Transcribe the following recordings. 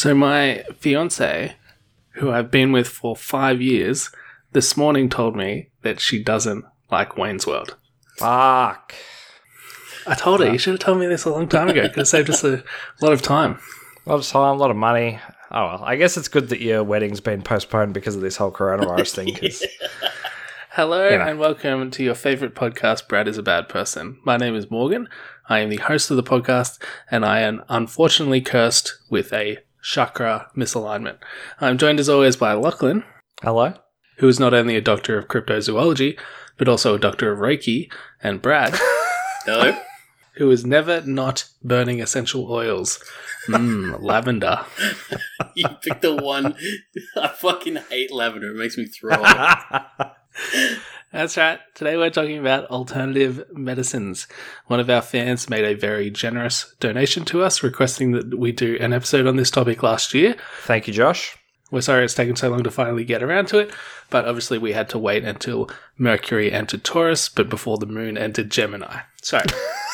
So my fiance, who I've been with for five years, this morning told me that she doesn't like Wayne's World. Fuck. I told her uh. you should have told me this a long time ago Could have saved us a lot of time. A lot of time, a lot of money. Oh well, I guess it's good that your wedding's been postponed because of this whole coronavirus thing. 'cause- Hello You know. and welcome to your favorite podcast, Brad is a Bad Person. My name is Morgan. I am the host of the podcast and I am unfortunately cursed with a chakra misalignment. I'm joined as always by Lachlan, Hello. who is not only a doctor of cryptozoology, but also a doctor of Reiki, and Brad, Hello. who is never not burning essential oils. Mmm, lavender. you picked the one. I fucking hate lavender. It makes me throw up. That's right. Today we're talking about alternative medicines. One of our fans made a very generous donation to us, requesting that we do an episode on this topic last year. Thank you, Josh. We're sorry it's taken so long to finally get around to it, but obviously we had to wait until Mercury entered Taurus, but before the moon entered Gemini. So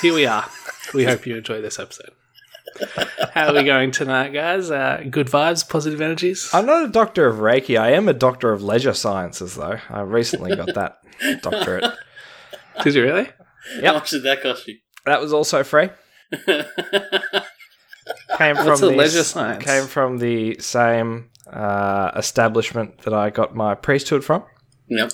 here we are. We hope you enjoy this episode. How are we going tonight, guys? Uh, good vibes, positive energies? I'm not a doctor of Reiki. I am a doctor of leisure sciences, though. I recently got that doctorate. Did you really? How much did that cost you? That was also free. Came from What's the leisure science? Came from the same uh, establishment that I got my priesthood from. Yep.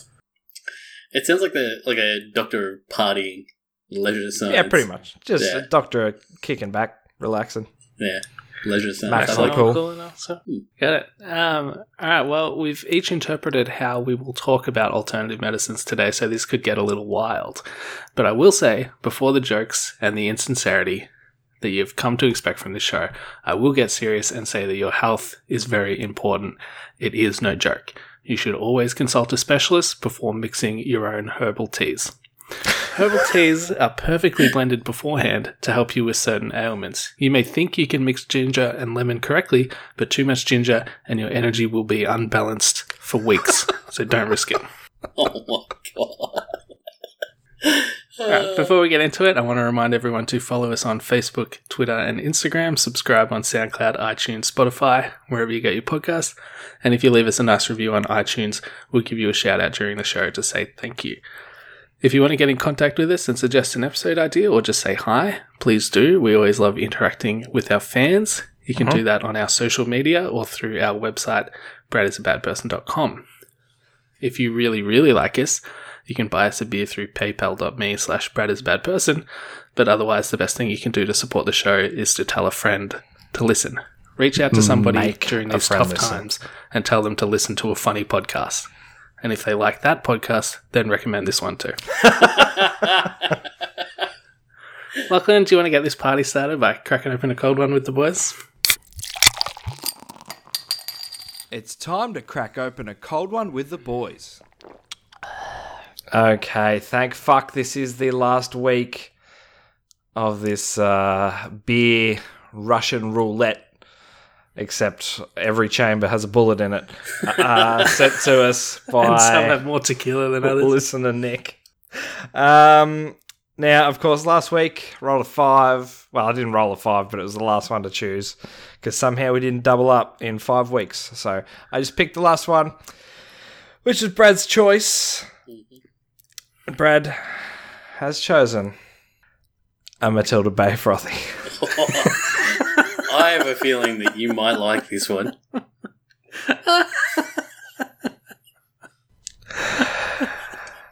It sounds like the like a doctor partying leisure science. Yeah, pretty much. Just Yeah. a doctor kicking back, relaxing. Yeah, leisure science. Max I like cool. cool enough, so get it. Um, all right. Well, we've each interpreted how we will talk about alternative medicines today, so this could get a little wild. But I will say, before the jokes and the insincerity that you've come to expect from this show, I will get serious and say that your health is very important. It is no joke. You should always consult a specialist before mixing your own herbal teas. Herbal teas are perfectly blended beforehand to help you with certain ailments. You may think you can mix ginger and lemon correctly, but too much ginger and your energy will be unbalanced for weeks. so don't risk it. Oh my god. Alright, before we get into it, I want to remind everyone to follow us on Facebook, Twitter, and Instagram. Subscribe on SoundCloud, iTunes, Spotify, wherever you get your podcasts. And if you leave us a nice review on iTunes, we'll give you a shout out during the show to say thank you. If you want to get in contact with us and suggest an episode idea or just say hi, please do. We always love interacting with our fans. You can do mm-hmm. that on our social media or through our website, bradisabadperson.com. If you really, really like us, you can buy us a beer through paypal.me slash bradisbadperson. But otherwise, the best thing you can do to support the show is to tell a friend to listen. Reach out to mm, somebody Make during these tough listen. times and tell them to listen to a funny podcast. And if they like that podcast, then recommend this one too. Lachlan, do you want to get this party started by cracking open a cold one with the boys? It's time to crack open a cold one with the boys. Okay, thank fuck this is the last week of this uh, beer Russian roulette. Except every chamber has a bullet in it. Uh, sent to us by And some have more tequila than others. listener Nick. Um, now, of course, last week rolled a five. Well, I didn't roll a five, but it was the last one to choose because somehow we didn't double up in five weeks. So I just picked the last one, which is Brad's choice. Brad has chosen a Matilda Bay frothy. I have a feeling that you might like this one.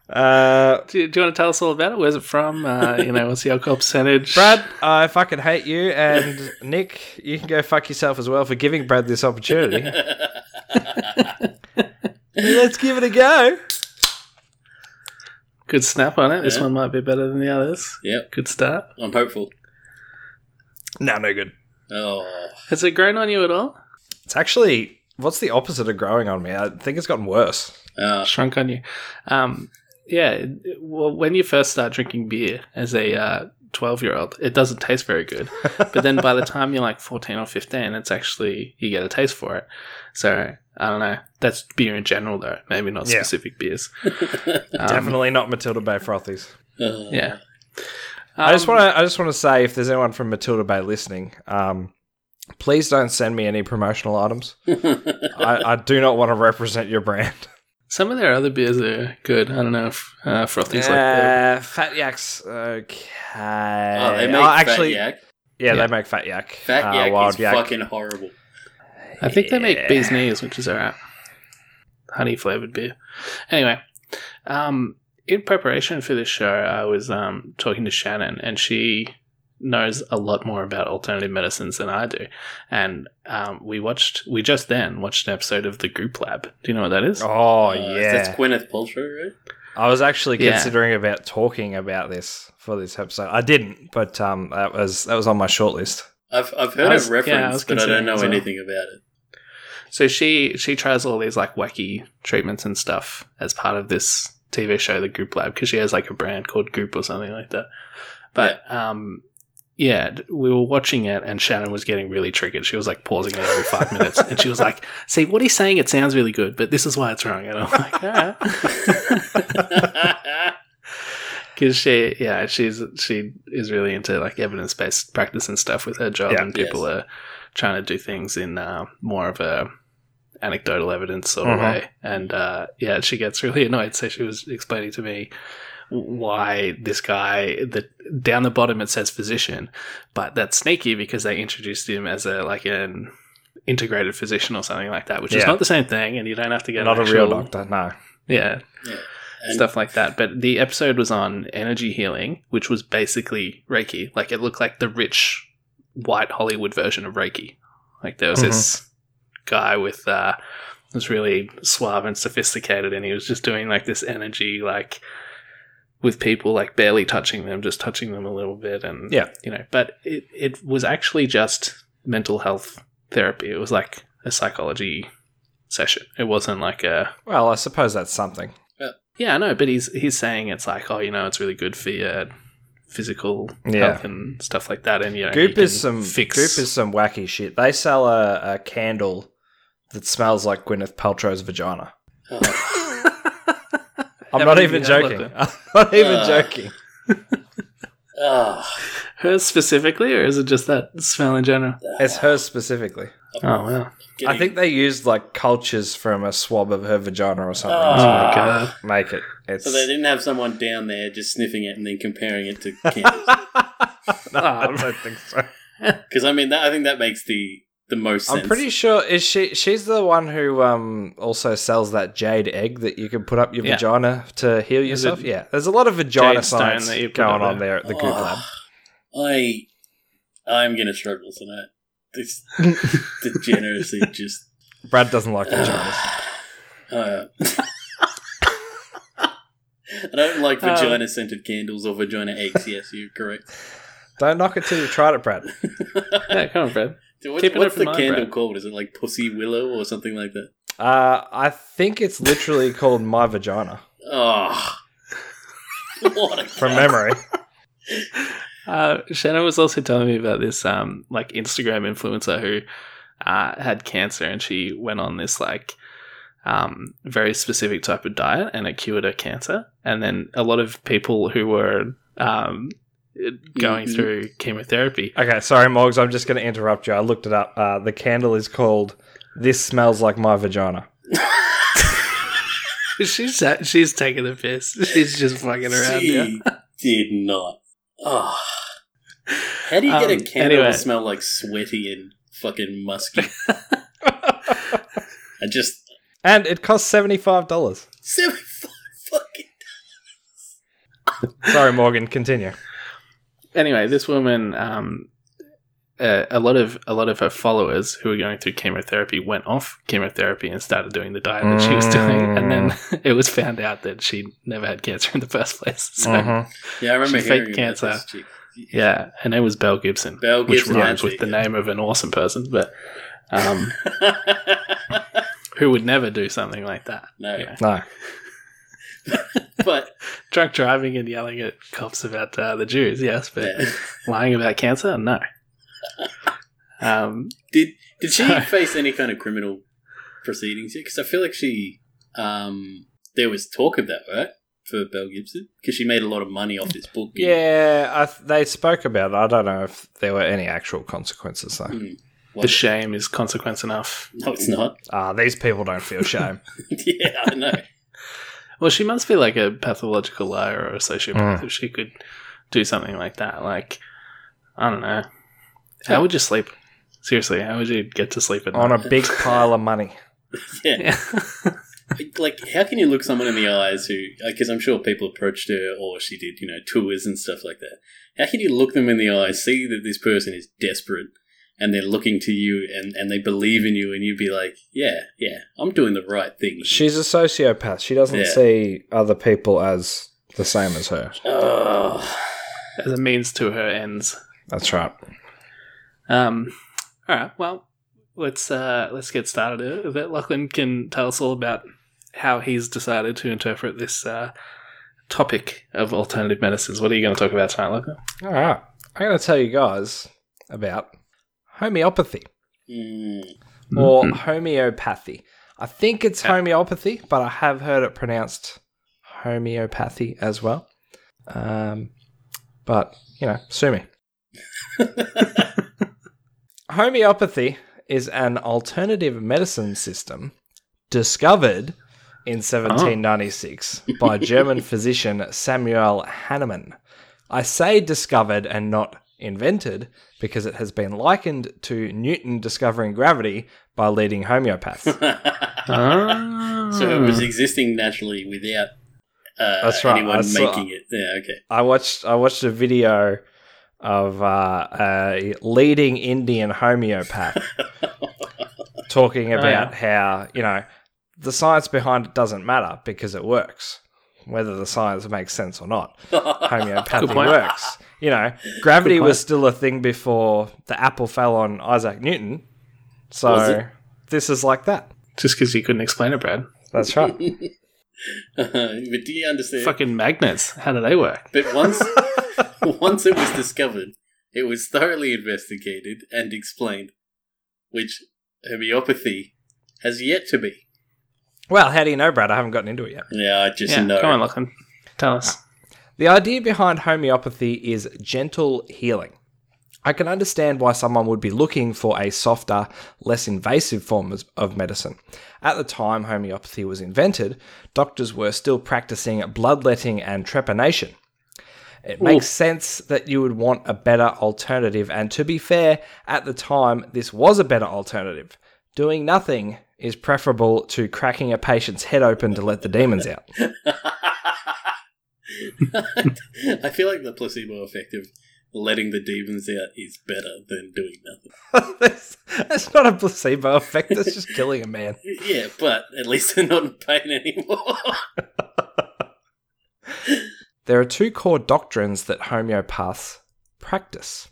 Uh, Do you, do you want to tell us all about it? Where's it from? Uh, you know, what's the alcohol percentage? Brad, I fucking hate you, and Nick, you can go fuck yourself as well for giving Brad this opportunity. Let's give it a go. Good snap on it. This one might be better than the others. Yep, Good start. I'm hopeful. No, no good. Oh, Has it grown on you at all? It's actually what's the opposite of growing on me? I think it's gotten worse. uh, Shrunk on you? Um, yeah. Well, when you first start drinking beer as a uh, 12 year old, it doesn't taste very good. But then by the time you're like 14 or 15, it's actually, you get a taste for it. So I don't know. That's beer in general, though. Maybe not Yeah. specific beers. Um, Definitely not Matilda Bay frothies. uh, Yeah. I just Um, want to. I just want to say, if there's anyone from Matilda Bay listening, um, Please don't send me any promotional items. I, I do not want to represent your brand. Some of their other beers are good. I don't know if uh, Frothy's like the Uh, Fat Yak's okay. Oh, they make Oh, actually, Fat Yak. yeah, Yeah. they make Fat Yak. Fat Uh, Yak Wild is Yak. fucking horrible. I think they make bee's knees, which is alright. Honey flavored beer. Anyway, um, in preparation for this show, I was um, talking to Shannon, and she knows a lot more about alternative medicines than I do. And um, we watched, we just then watched an episode of the Goop Lab. Do you know what that is? Oh Uh, yeah, That's Gwyneth Paltrow, right? I was actually Yeah. considering about talking about this for this episode. I didn't, but um, that was that was on my shortlist. I've, I've heard I was- of yeah, I reference, but I don't know well. anything about it. So she she tries all these like wacky treatments and stuff as part of this TV show, the Goop Lab, because she has like a brand called Goop or something like that. But um, yeah, we were watching it, and Shannon was getting really triggered. She was like pausing it every five minutes, and she was like, "See, what he's saying, it sounds really good, but this is why it's wrong." And I'm like, "All right." Because she, yeah, she's she is really into like evidence based practice and stuff with her job, Yeah. and people are trying to do things in uh, more of a anecdotal evidence sort of way. And uh, yeah, she gets really annoyed. So she was explaining to me why this guy that down the bottom it says physician, but that's sneaky because they introduced him as a like an integrated physician or something like that, which is not the same thing, and you don't have to get Not an a real doctor, no. Yeah, And- stuff like that. But the episode was on energy healing, which was basically Reiki. Like it looked like the rich white Hollywood version of Reiki. Like there was this guy with uh was really suave and sophisticated and he was just doing like this energy like with people like barely touching them, just touching them a little bit and Yeah. you know, but it, it was actually just mental health therapy. It was like a psychology session. It wasn't like a Well, I suppose that's something. yeah, I know, but he's he's saying it's like, oh, you know, it's really good for your physical Yeah. health and stuff like that. And you know, Goop you is some fix. Goop is some wacky shit. They sell a, a candle that smells like Gwyneth Paltrow's vagina. Oh, I'm not many even do you have joking. I'm not even Uh, joking. oh, hers specifically, or is it just that smell in general? It's hers specifically. Oh wow! I think they used like cultures from a swab of her vagina or something Oh, to my God. make it. It's So they didn't have someone down there just sniffing it and then comparing it to candles. no, I don't think so. Because I mean, that, I think that makes the the most sense. I'm pretty sure is she she's the one who um also sells that jade egg that you can put up your Yeah. vagina to heal Is yourself. it yeah, there's a lot of vagina jade science that you put going on there at the Goop Oh, Lab. I I'm gonna struggle tonight. This degeneracy just. Brad doesn't like vaginas. Uh, I don't like Um, vagina scented candles or vagina eggs. Yes, you're correct. Don't knock it till you tried it, Brad. Yeah, come on, Brad. Dude, what- Keeping what's it the from candle mind, Brad. called? Is it like Pussy Willow or something like that? Uh, I think it's literally called my vagina Oh, what a from memory. Uh, Shannon was also telling me about this um like Instagram influencer who uh, had cancer and she went on this like um very specific type of diet and it cured her cancer. And then a lot of people who were um going Mhm. through chemotherapy Okay, sorry, Morgs. I'm just going to interrupt you. I looked it up. Uh, the candle is called "This Smells Like My Vagina." she's she's taking a piss. She's just fucking around. She Yeah. did not. Oh. How do you get a Um, candle anyway. to smell like sweaty and fucking musky? I just And it costs seventy five dollars. seventy five fucking. dollars. Sorry, Morgan. Continue. anyway, this woman, um, uh, a lot of a lot of her followers who were going through chemotherapy went off chemotherapy and started doing the diet that she was doing, and then it was found out that she never had cancer in the first place. So Mhm. Yeah, I remember She hearing faked cancer. yeah, her name was Belle Gibson, Belle which rhymes with the yeah. name of an awesome person, but um, who would never do something like that? no, Yeah. No. but Drunk driving and yelling at cops about uh, the Jews, yes, but yeah. lying about cancer, no. Um, did did she Sorry. face any kind of criminal proceedings yet? Because I feel like she, um, there was talk of that, right, for Belle Gibson, because she made a lot of money off this book. Yeah, I they spoke about it. I don't know if there were any actual consequences though. Mm. The shame is consequence enough. No, it's not. Ah, these people don't feel shame. yeah, I know. Well, she must be like a pathological liar or a sociopath Mm. if she could do something like that. Like, I don't know. How would you sleep? Seriously, how would you get to sleep at On a big pile of money. Yeah. Yeah. like how can you look someone in the eyes who because i'm sure people approached her or she did you know tours and stuff like that how can you look them in the eyes see that this person is desperate and they're looking to you and, and they believe in you and you'd be like yeah yeah i'm doing the right thing She's a sociopath. She doesn't Yeah. see other people as the same as her. oh As a means to her ends. That's right. Um, all right. Well, let's uh, let's get started a bit. Lachlan can tell us all about how he's decided to interpret this uh, topic of alternative medicines. What are you going to talk about tonight, Lachlan? All right. I'm going to tell you guys about homeopathy Mm. or homeopathy. I think it's homeopathy, but I have heard it pronounced homeopathy as well. Um, but, you know, sue me. Homeopathy is an alternative medicine system discovered in 1796 by German physician Samuel Hahnemann. I say discovered and not invented because it has been likened to Newton discovering gravity by leading homeopaths. Ah. so it was existing naturally without uh, That's right. anyone saw- making it yeah okay I watched I watched a video of uh, a leading Indian homeopath talking about how you know the science behind it doesn't matter because it works, whether the science makes sense or not. Homeopathy Good point. works. You know, gravity was still a thing before the apple fell on Isaac Newton. So it? this is like that. Just because you couldn't explain it, Brad. That's right. but do you understand Fucking magnets. How do they work? But once once it was discovered, it was thoroughly investigated and explained, which homeopathy has yet to be. well, how do you know, Brad? I haven't gotten into it yet. Yeah, I just Yeah, know. come on, Lachlan. Tell us. The idea behind homeopathy is gentle healing. I can understand why someone would be looking for a softer, less invasive form of- medicine. At the time homeopathy was invented, doctors were still practicing bloodletting and trepanation. It makes sense that you would want a better alternative, and to be fair, at the time, this was a better alternative. Doing nothing is preferable to cracking a patient's head open to let the demons out. I feel like the placebo effect of letting the demons out is better than doing nothing. that's, that's not a placebo effect. That's just killing a man. Yeah, but at least they're not in pain anymore. There are two core doctrines that homeopaths practice.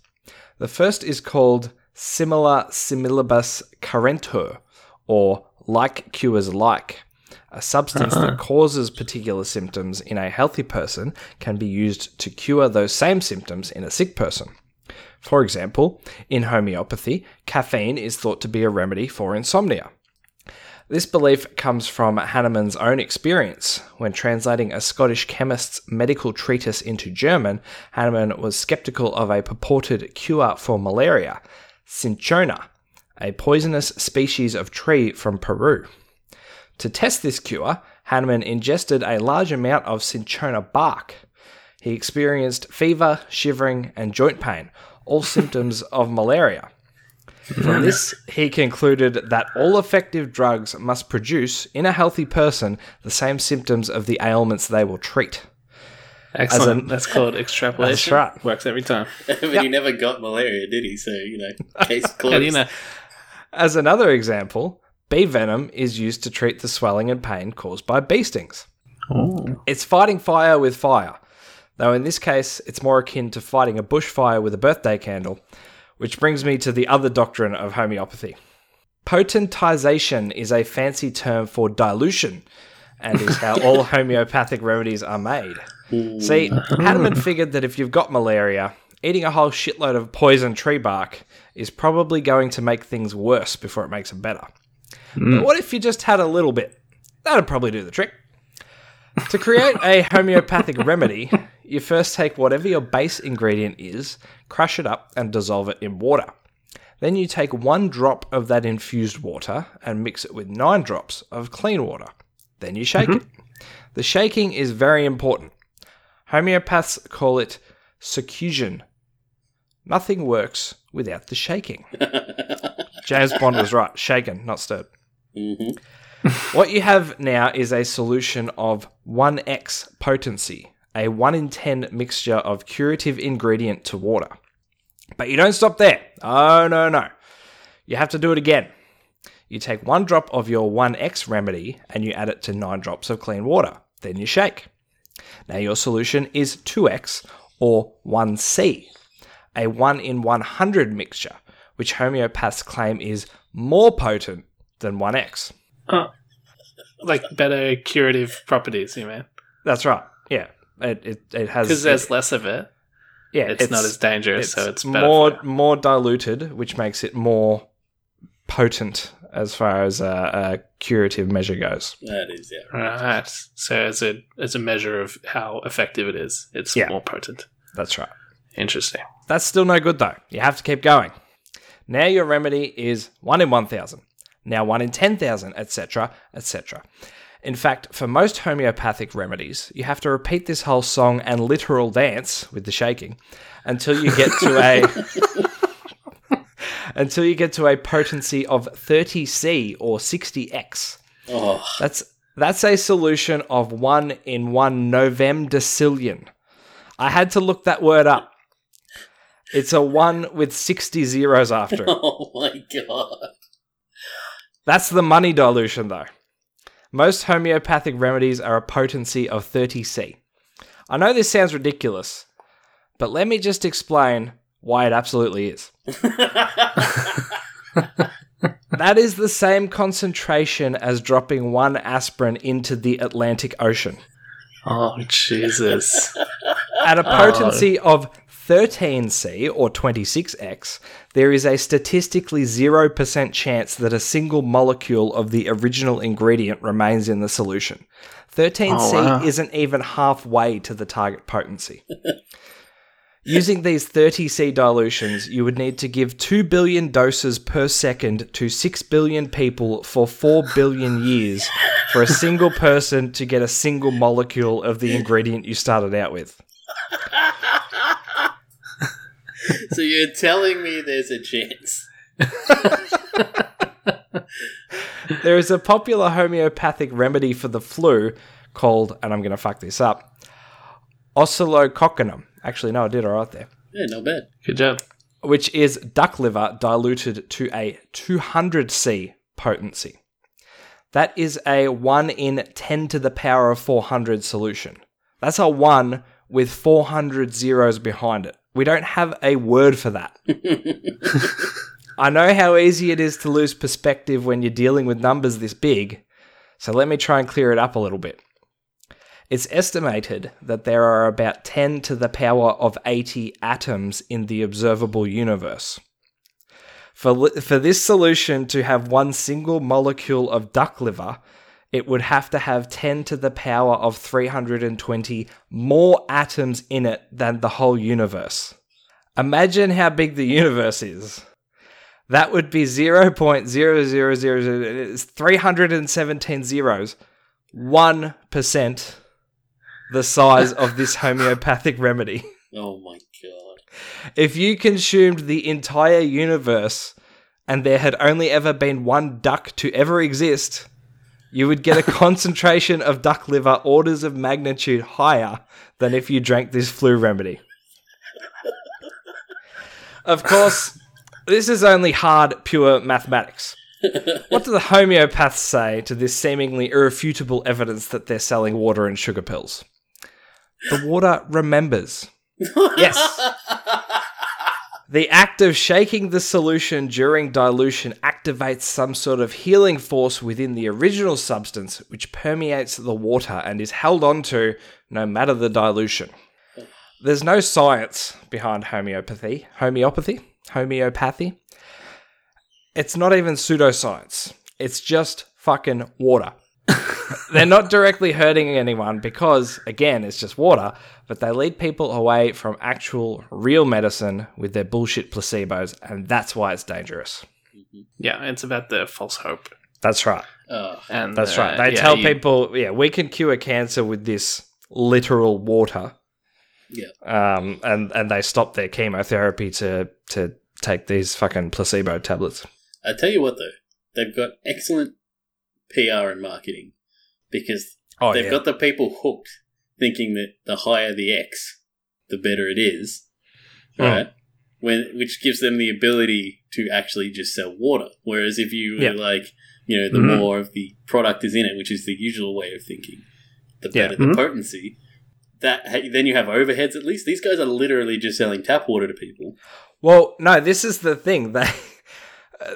The first is called similia similibus curentur, or like cures like. A substance that uh-huh. causes particular symptoms in a healthy person can be used to cure those same symptoms in a sick person. For example, in homeopathy, caffeine is thought to be a remedy for insomnia. This belief comes from Hahnemann's own experience. When translating a Scottish chemist's medical treatise into German, Hahnemann was skeptical of a purported cure for malaria, cinchona, a poisonous species of tree from Peru. To test this cure, Hahnemann ingested a large amount of cinchona bark. He experienced fever, shivering, and joint pain, all symptoms of malaria. From mm. this, he concluded that all effective drugs must produce, in a healthy person, the same symptoms of the ailments they will treat. Excellent. an- That's called extrapolation. That's right. Works every time. but he never got malaria, did he? So, you know, case closed. You know? As another example, bee venom is used to treat the swelling and pain caused by bee stings. Oh. It's fighting fire with fire, though in this case, it's more akin to fighting a bushfire with a birthday candle, which brings me to the other doctrine of homeopathy. Potentization is a fancy term for dilution and is how all homeopathic remedies are made. See, Hahnemann figured that if you've got malaria, eating a whole shitload of poison tree bark is probably going to make things worse before it makes them better. But mm. what if you just had a little bit? That'd probably do the trick. To create a homeopathic remedy, you first take whatever your base ingredient is, crush it up, and dissolve it in water. Then you take one drop of that infused water and mix it with nine drops of clean water. Then you shake mm-hmm. it. The shaking is very important. Homeopaths call it succussion. Nothing works without the shaking. James Bond was right. Shaken, not stirred. Hmm What you have now is a solution of 1x potency, a 1 in 10 mixture of curative ingredient to water. But you don't stop there. Oh, no, no. You have to do it again. You take one drop of your 1x remedy and you add it to 9 drops of clean water. Then you shake. Now your solution is 2x or 1c, a 1 in 100 mixture, which homeopaths claim is more potent than 1x. Oh. Like better curative properties, you mean? That's right. Yeah, it it, it has Because there's less of it. yeah, It's, not as dangerous, so it's better. more for- more diluted, which makes it more potent as far as a, a curative measure goes. That is, yeah. Right. So as a as a measure of how effective it is, it's Yeah. more potent. That's right. Interesting. That's still no good though. You have to keep going. Now your remedy is one in one thousand. Now one in ten thousand, etc., etc. In fact, for most homeopathic remedies, you have to repeat this whole song and literal dance with the shaking until you get to a until you get to a potency of 30C or 60X. Oh, That's that's a solution of one in one novemdecillion. I had to look that word up. It's a one with 60 zeros after it. oh my god. That's the money dilution, though. Most homeopathic remedies are a potency of 30C. I know this sounds ridiculous, but let me just explain why it absolutely is. That is the same concentration as dropping one aspirin into the Atlantic Ocean. Oh Jesus. At a oh. potency of 13C or 26X, there is a statistically 0% chance that a single molecule of the original ingredient remains in the solution. 13C Oh, wow. isn't even halfway to the target potency. Using these 30C dilutions, you would need to give 2 billion doses per second to 6 billion people for 4 billion years for a single person to get a single molecule of the ingredient you started out with. so you're telling me there's a chance? There is a popular homeopathic remedy for the flu called, and I'm going to fuck this up, oscillococcinum. Actually, no, I did all right there. Yeah, not bad. Good job. Which is duck liver diluted to a 200C potency. That is a 1 in 10 to the power of 400 solution. That's a 1 with 400 zeros behind it. We don't have a word for that. I know how easy it is to lose perspective when you're dealing with numbers this big, so let me try and clear it up a little bit. It's estimated that there are about 10 to the power of 80 atoms in the observable universe. For, for this solution to have one single molecule of duck liver, it would have to have 10 to the power of 320 more atoms in it than the whole universe. Imagine how big the universe is. That would be 0.0000 it's 317 zeros. 1% the size of this homeopathic remedy. Oh my god. If you consumed the entire universe and there had only ever been one duck to ever exist, you would get a concentration of duck liver orders of magnitude higher than if you drank this flu remedy. Of course, this is only hard, pure mathematics. What do the homeopaths say to this seemingly irrefutable evidence that they're selling water and sugar pills? The water remembers. Yes. The act of shaking the solution during dilution activates some sort of healing force within the original substance, which permeates the water and is held onto no matter the dilution. There's no science behind homeopathy. Homeopathy? Homeopathy? It's not even pseudoscience. It's just fucking water. they're not directly hurting anyone because, again, it's just water, but they lead people away from actual real medicine with their bullshit placebos, and that's why it's dangerous. Yeah, it's about the false hope. That's right. Oh, And That's uh, right. They yeah, tell you- people, yeah, we can cure cancer with this literal water. Yeah. Um, and, and they stop their chemotherapy to, to take these fucking placebo tablets. I tell you what though, they've got excellent PR and marketing because Oh, they've yeah. got the people hooked, thinking that the higher the X, the better it is, Hmm. right? When which gives them the ability to actually just sell water. Whereas if you Yeah. were like, you know, the Mhm. more of the product is in it, which is the usual way of thinking, the Yeah. better the Mhm. potency. That hey, then you have overheads. At least these guys are literally just selling tap water to people. Well, no, this is the thing. They,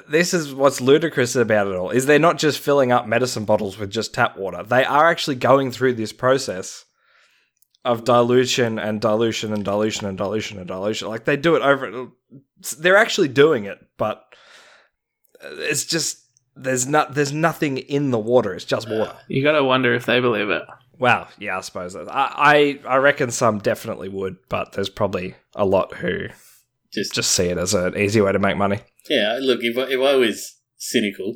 this is what's ludicrous about it all is they're not just filling up medicine bottles with just tap water. They are actually going through this process of dilution and dilution and dilution and dilution and dilution. Like they do it over. They're actually doing it, but it's just there's not there's nothing in the water. It's just water. You gotta wonder if they believe it. Well, yeah, I suppose that. I, I I reckon some definitely would, but there's probably a lot who Just, just see it as an easy way to make money. yeah. Look, if I, if I was cynical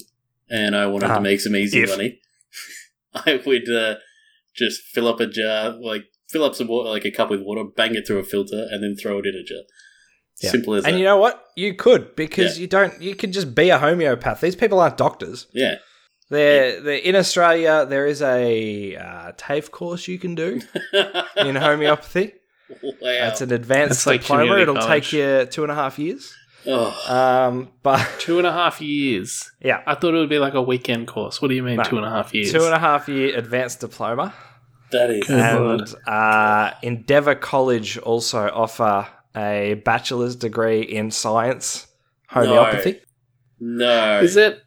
and I wanted Uh-huh. to make some easy If. money, I would uh, just fill up a jar, like fill up some water, like a cup with water, bang it through a filter, and then throw it in a jar. Yeah. Simple as And that. you know what? You could because Yeah. you don't. You can just be a homeopath. These people aren't doctors. yeah. They're, they're in Australia. There is a uh, TAFE course you can do in homeopathy. wow. It's an advanced That's diploma. community It'll college. take you two and a half years. oh, Um, but Two and a half years. yeah, I thought it would be like a weekend course. What do you mean No. two and a half years? two and a half year advanced diploma. That is. And uh, Endeavour College also offer a bachelor's degree in science homeopathy. No. Is it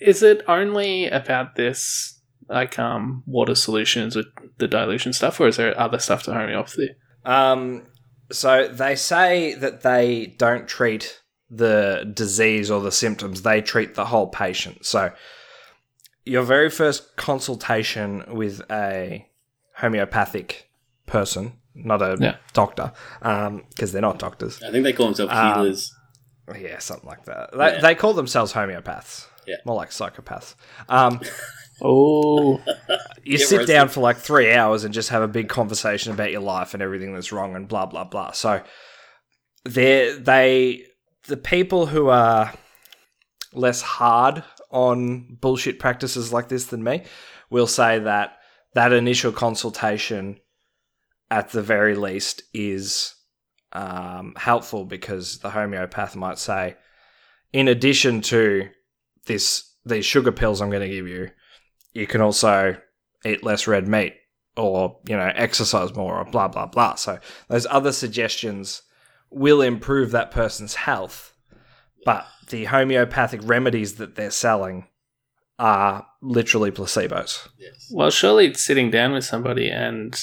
is it only about this like um water solutions with the dilution stuff, or is there other stuff to homeopathy? Um, so they say that they don't treat the disease or the symptoms; they treat the whole patient. So your very first consultation with a homeopathic person, not a Yeah. doctor, because they're not doctors. I think they call themselves Um, healers. Yeah, something like that. They, Yeah. they call themselves homeopaths. Yeah. More like psychopaths. Um, Oh, you Get sit roasted. down for like three hours and just have a big conversation about your life and everything that's wrong and blah blah blah. So they they the people who are less hard on bullshit practices like this than me will say that that initial consultation at the very least is um, helpful because the homeopath might say in addition to this these sugar pills I'm going to give you you can also eat less red meat or you know exercise more or blah blah blah. So those other suggestions will improve that person's health but the homeopathic remedies that they're selling are literally placebos Yes. well, surely sitting down with somebody and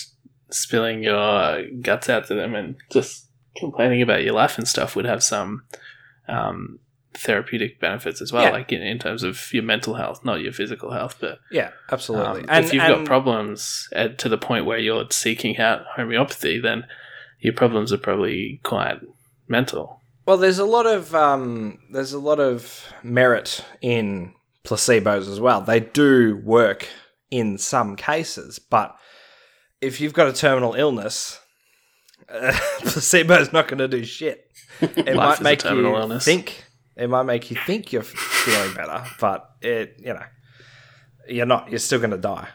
spilling your guts out to them and just complaining about your life and stuff would have some um, therapeutic benefits as well, Yeah. like in, in terms of your mental health, not your physical health, but yeah absolutely Um, if you've got problems at, to the point where you're seeking out homeopathy, then your problems are probably quite mental. Well, there's a lot of um, there's a lot of merit in placebos as well. They do work in some cases, but if you've got a terminal illness, uh, placebo's not going to do shit. It might make you illness. think. It might make you think you're feeling better, but it you know you're not. You're still going to die.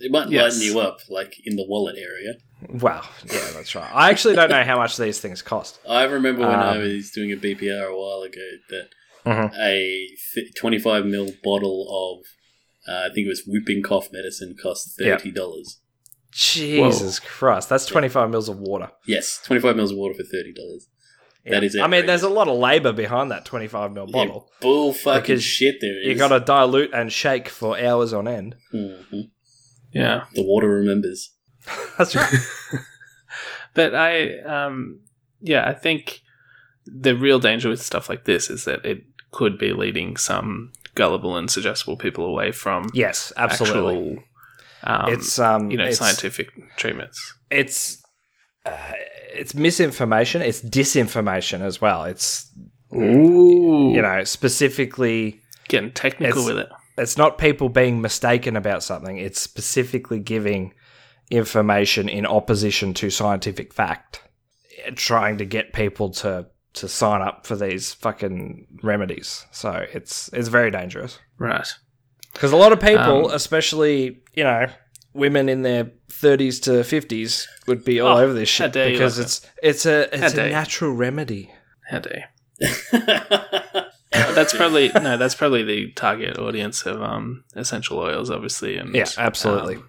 It might Yes. lighten you up, like in the wallet area. Well, yeah, that's right. I actually don't know how much these things cost. I remember when I Um, was doing a BPR a while ago that Mhm. a th- 25 ml bottle of, uh, I think it was whooping cough medicine, cost $30. Jesus Christ, that's 25 mils of water. Yes, 25 mils of water for $30. That is I mean, there's a lot of labor behind that 25 mil bottle. Yeah, bull fucking shit there is. You got to dilute and shake for hours on end. Mhm. Yeah. The water remembers. That's right. But I, um, yeah, I think the real danger with stuff like this is that it could be leading some gullible and suggestible people away from yes, absolutely. actual um, it's um, you know it's, scientific treatments. It's uh, it's misinformation. It's disinformation as well. It's Ooh, you know specifically. getting technical with it. It's not people being mistaken about something. It's specifically giving information in opposition to scientific fact, trying to get people to to sign up for these fucking remedies. So it's it's very dangerous. Right. Because a lot of people, Um, especially you know women in their thirties to fifties, would be all Oh, over this shit because like it's it's a it's dare a you. natural remedy. How dare? That's probably no. That's probably the target audience of um, essential oils, obviously, and Yeah, absolutely. um,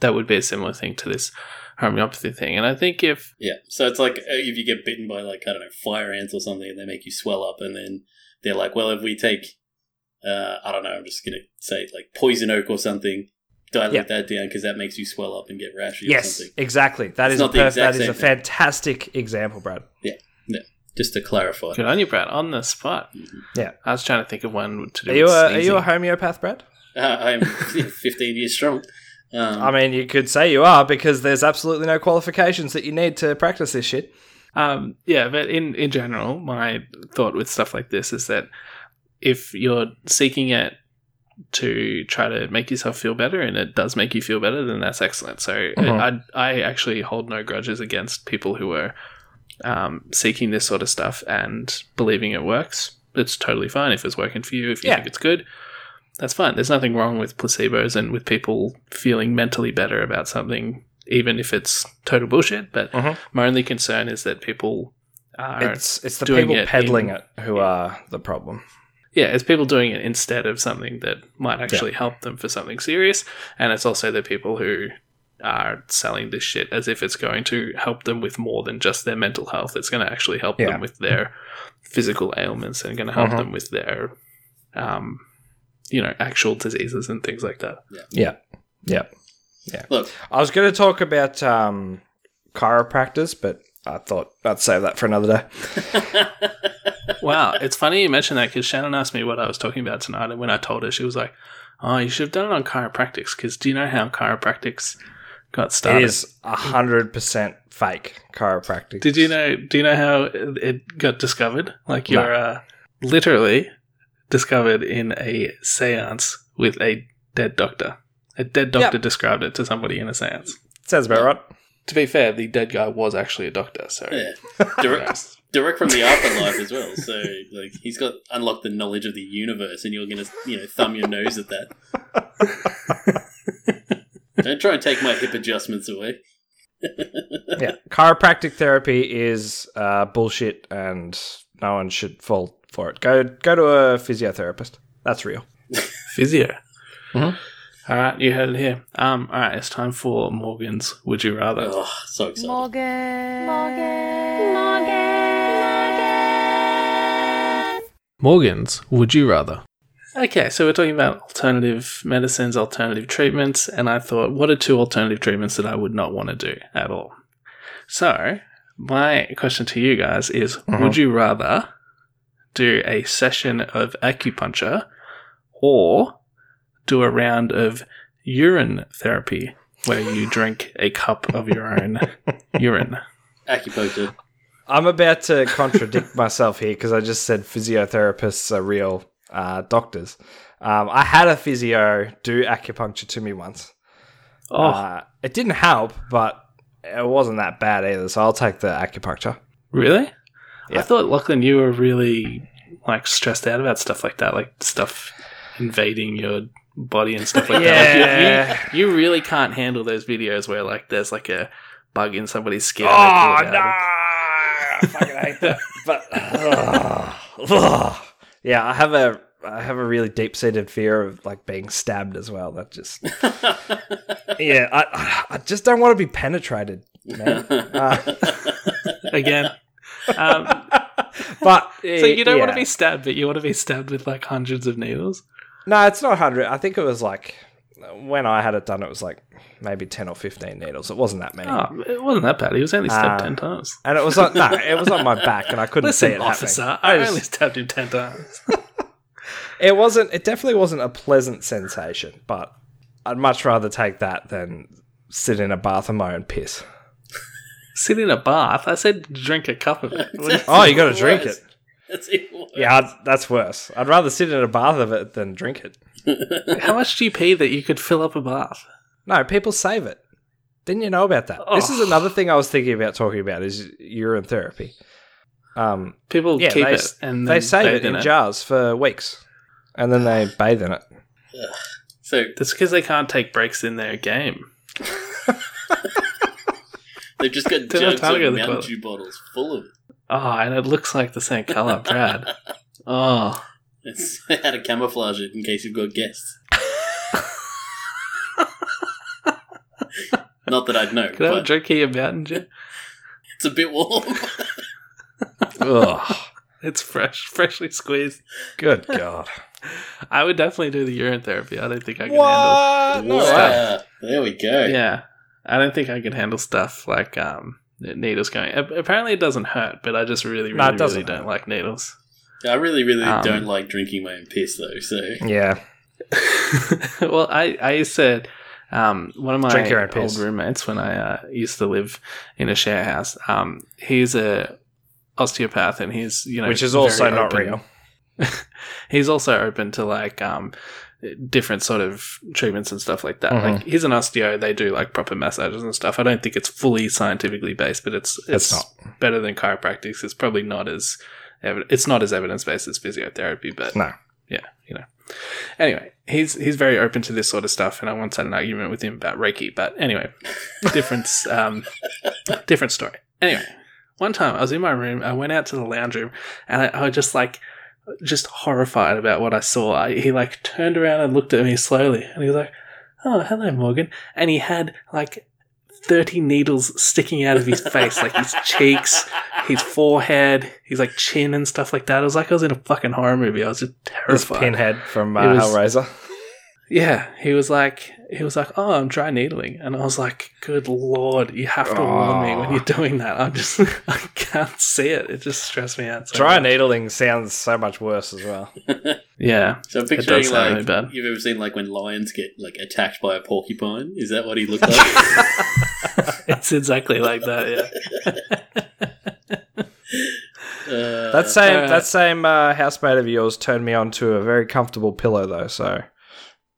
that would be a similar thing to this homeopathy thing. And I think if Yeah, so it's like uh, if you get bitten by like I don't know fire ants or something, and they make you swell up, and then they're like, well, if we take, uh, I don't know, I'm just gonna say like poison oak or something, dilate Yeah. that down because that makes you swell up and get rashy or Yes, something. exactly. That It's is not the perf- that is same a thing. fantastic example, Brad. Yeah, yeah. Just to clarify. good on you, Brad, on the spot. Yeah. I was trying to think of one to do. Are you with a, are you a homeopath, Brad? Uh, I'm 15 years strong. Um, I mean, you could say you are because there's absolutely no qualifications that you need to practice this shit. Um, yeah, but in, in general, my thought with stuff like this is that if you're seeking it to try to make yourself feel better and it does make you feel better, then that's excellent. So Mhm. I, I actually hold no grudges against people who are um, seeking this sort of stuff and believing it works. It's totally fine if it's working for you, if you Yeah. think it's good. That's fine. There's nothing wrong with placebos and with people feeling mentally better about something, even if it's total bullshit. But Mhm. my only concern is that people are It's it's the people it peddling in- it who are the problem. yeah, it's people doing it instead of something that might actually help them for something serious, and it's also the people who are selling this shit as if it's going to help them with more than just their mental health. It's going to actually help Yeah. them with their physical ailments and going to help Mhm. them with their, um, you know, actual diseases and things like that. Yeah, yeah. Yeah. Look, I was going to talk about um, chiropractors, but I thought I'd save that for another day. Wow, it's funny you mentioned that because Shannon asked me what I was talking about tonight, and when I told her, she was like, "Oh, you should have done it on chiropractics." Because do you know how chiropractics got started? It is hundred percent fake chiropractic. Did you know? Do you know how it it got discovered? Like No. you're uh, literally discovered in a séance with a dead doctor. A dead doctor Yep. described it to somebody in a séance. Sounds about right. To be fair, the dead guy was actually a doctor. So yeah, direct, direct from the afterlife as well. So like he's got unlocked the knowledge of the universe, and you're gonna you know thumb your nose at that. Don't try and take my hip adjustments away. yeah, chiropractic therapy is uh, bullshit, and no one should fall for it. Go go to a physiotherapist. That's real. physio. Mhm. All right, you heard it here. Um, all right, it's time for Morgan's. Would you rather? Oh, so excited. Morgan. Morgan. Morgan. Morgan's Would You Rather. Okay, so we're talking about alternative medicines, alternative treatments, and I thought, what are two alternative treatments that I would not want to do at all? So, my question to you guys is. Would you rather do a session of acupuncture or do a round of urine therapy where you drink a cup of your own urine? Acupuncture. I'm about to contradict myself here because I just said physiotherapists are real uh, doctors. Um, I had a physio do acupuncture to me once. Oh, Uh, it didn't help, but it wasn't that bad either. So I'll take the acupuncture. Really? I thought Lachlan, you were really like stressed out about stuff like that, like stuff invading your body and stuff like that. Like, Yeah. you, you, you really can't handle those videos where like there's like a bug in somebody's skin. Oh no! I fucking hate that. But yeah, I have a I have a really deep seated fear of like being stabbed as well. That just yeah, I I just don't want to be penetrated, man. Uh, Again. Um, but so you don't want to be stabbed, but you want to be stabbed with like hundreds of needles. No, it's not hundred. I think it was like when I had it done, it was like maybe ten or fifteen needles. It wasn't that many. Oh, it wasn't that bad. He was only stabbed Uh, ten times. And it was on no, it was on my back, and I couldn't see Listen, it officer, happening. I just- only stabbed him ten times. It wasn't. It definitely wasn't a pleasant sensation, but I'd much rather take that than sit in a bath of my own piss. Sit in a bath. I said drink a cup of it. What you- Oh, you got to drink it. That's even worse. Yeah, I'd- that's worse. I'd rather sit in a bath of it than drink it. How much do you pee that you could fill up a bath? No, people save it. Didn't you know about that? This is Oh. another thing I was thinking about talking about is urine therapy. Um, People yeah, keep they, it and they then save bathe it in jars for weeks, and then they bathe in it. So That's because they can't take breaks in their game. they've just got jugs time to go of Mountain. Dew bottles full of it. Oh, and it looks like the same color, Brad. Oh, It's how to camouflage it in case you've got guests. Not that I'd know, could I have a drink of your Mountain Dew? it's a bit warm. Ugh, It's fresh, freshly squeezed. good god! I would definitely do the urine therapy. I don't think I can What? Way. Wow. There we go. Yeah, I don't think I could handle stuff like um needles going. Apparently, it doesn't hurt, but I just really, really, No, really doesn't don't hurt. like needles. Yeah, I really, really Um, don't like drinking my own piss though. So Yeah, well, I I used to um one of my Drink your own old piss. roommates when I uh, used to live in a share house. Um, he's a osteopath, and he's you know which is also not open- real. he's also open to like um different sort of treatments and stuff like that. Mhm. Like he's an osteo, they do like proper massages and stuff. I don't think it's fully scientifically based, but it's It's it's, not. better than chiropractic. It's probably not as evi- it's not as evidence based as physiotherapy, but No. yeah, you know. Anyway, he's he's very open to this sort of stuff, and I once had an argument with him about Reiki. But anyway, different um, different story. Anyway, one time I was in my room, I went out to the lounge room, and I, I was just like just horrified about what I saw. I, he like turned around and looked at me slowly, and he was like, "Oh, hello, Morgan," and he had like. 30 needles sticking out of his face, like his cheeks, his forehead, his like chin and stuff like that. It was like I was in a fucking horror movie. I was just This terrified. pinhead from uh, was- Hellraiser. Yeah, he was like, he was like, oh, I'm dry needling, and I was like, good lord, you have to warn me when Oh. you're doing that. I'm just, I can't see it. It just stressed me out. So Dry much. needling sounds so much worse as well. Yeah, So I'm It picturing does sound like really bad. you've ever seen like when lions get like attacked by a porcupine. Is that what he looked like? it's exactly like that. Yeah. Uh, That same uh, that same uh, housemate of yours turned me on to a very comfortable pillow though. So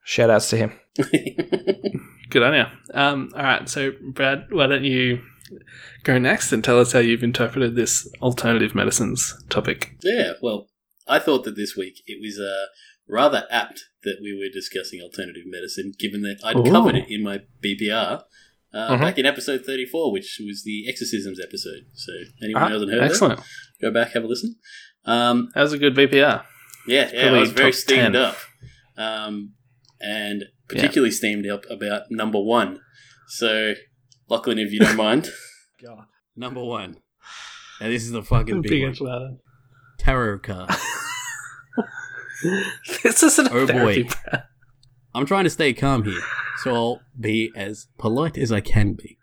shout outs to him. Good on you. Um, all right, so Brad, why don't you go next and tell us how you've interpreted this alternative medicines topic? yeah. Well, I thought that this week it was uh, rather apt that we were discussing alternative medicine, given that I'd Ooh. covered it in my BPR. Uh, Mhm. Back in episode 34, which was the exorcisms episode. So, anyone Ah, who hasn't heard that, Excellent. go back, have a listen. Um, That was a good VPR. Yeah, yeah, I was very steamed 10. up, um, and particularly steamed up about number one. So, Lachlan, if you don't mind, God. Number one. Now this is the fucking big, Big one. Tarot card. This isn't Oh, boy. I'm trying to stay calm here, so I'll be as polite as I can be.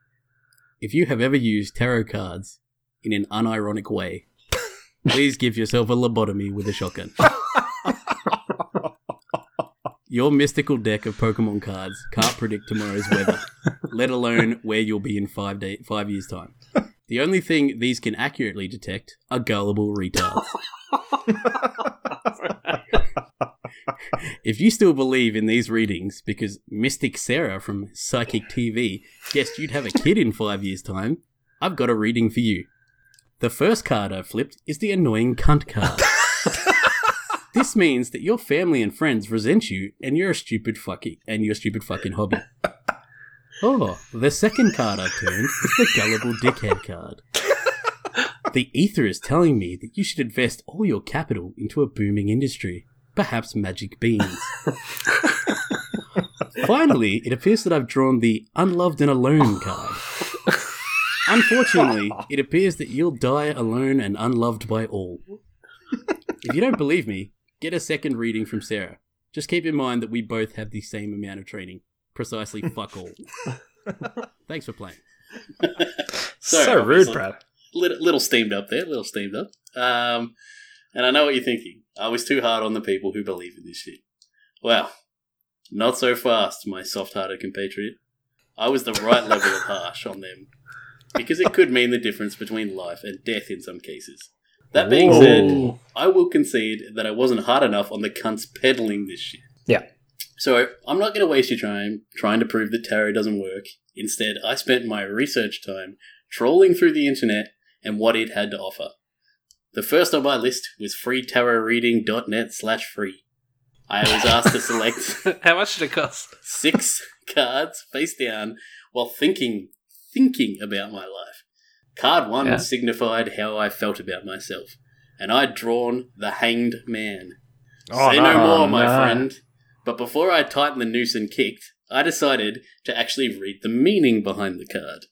If you have ever used tarot cards in an unironic way, please give yourself a lobotomy with a shotgun. Your mystical deck of Pokemon cards can't predict tomorrow's weather, let alone where you'll be in five day, five years' time. The only thing these can accurately detect are gullible retards. If you still believe in these readings because Mystic Sarah from Psychic TV guessed you'd have a kid in five years' time, I've got a reading for you. The first card I flipped is the annoying cunt card. this means that your family and friends resent you and you're a stupid fucking and your stupid fucking hobby. Oh, the second card I've turned is the gullible dickhead card. The ether is telling me that you should invest all your capital into a booming industry, perhaps magic beans. Finally, it appears that I've drawn the unloved and alone card. Unfortunately, it appears that you'll die alone and unloved by all. If you don't believe me, get a second reading from Sarah. Just keep in mind that we both have the same amount of training. Precisely fuck all. Thanks for playing. Sorry, so rude, obviously. Brad. little, little steamed up there, little steamed up. Um, and I know what you're thinking. I was too hard on the people who believe in this shit. Well, Not so fast, my soft hearted compatriot. I was the right level of harsh on them. Because it could mean the difference between life and death in some cases. That being Whoa. said, I will concede that I wasn't hard enough on the cunts peddling this shit. Yeah. So I'm not going to waste your time trying to prove that tarot doesn't work. Instead, I spent my research time trolling through the internet and what it had to offer. The first on my list was freetarotreading.net slash free. I was asked to select How much did it cost? six cards face down while thinking thinking about my life. Card one Yeah. signified how I felt about myself, and I'd drawn the hanged man. Oh, Say no. no more, my oh, no. friend. But before I tightened the noose and kicked, I decided to actually read the meaning behind the card.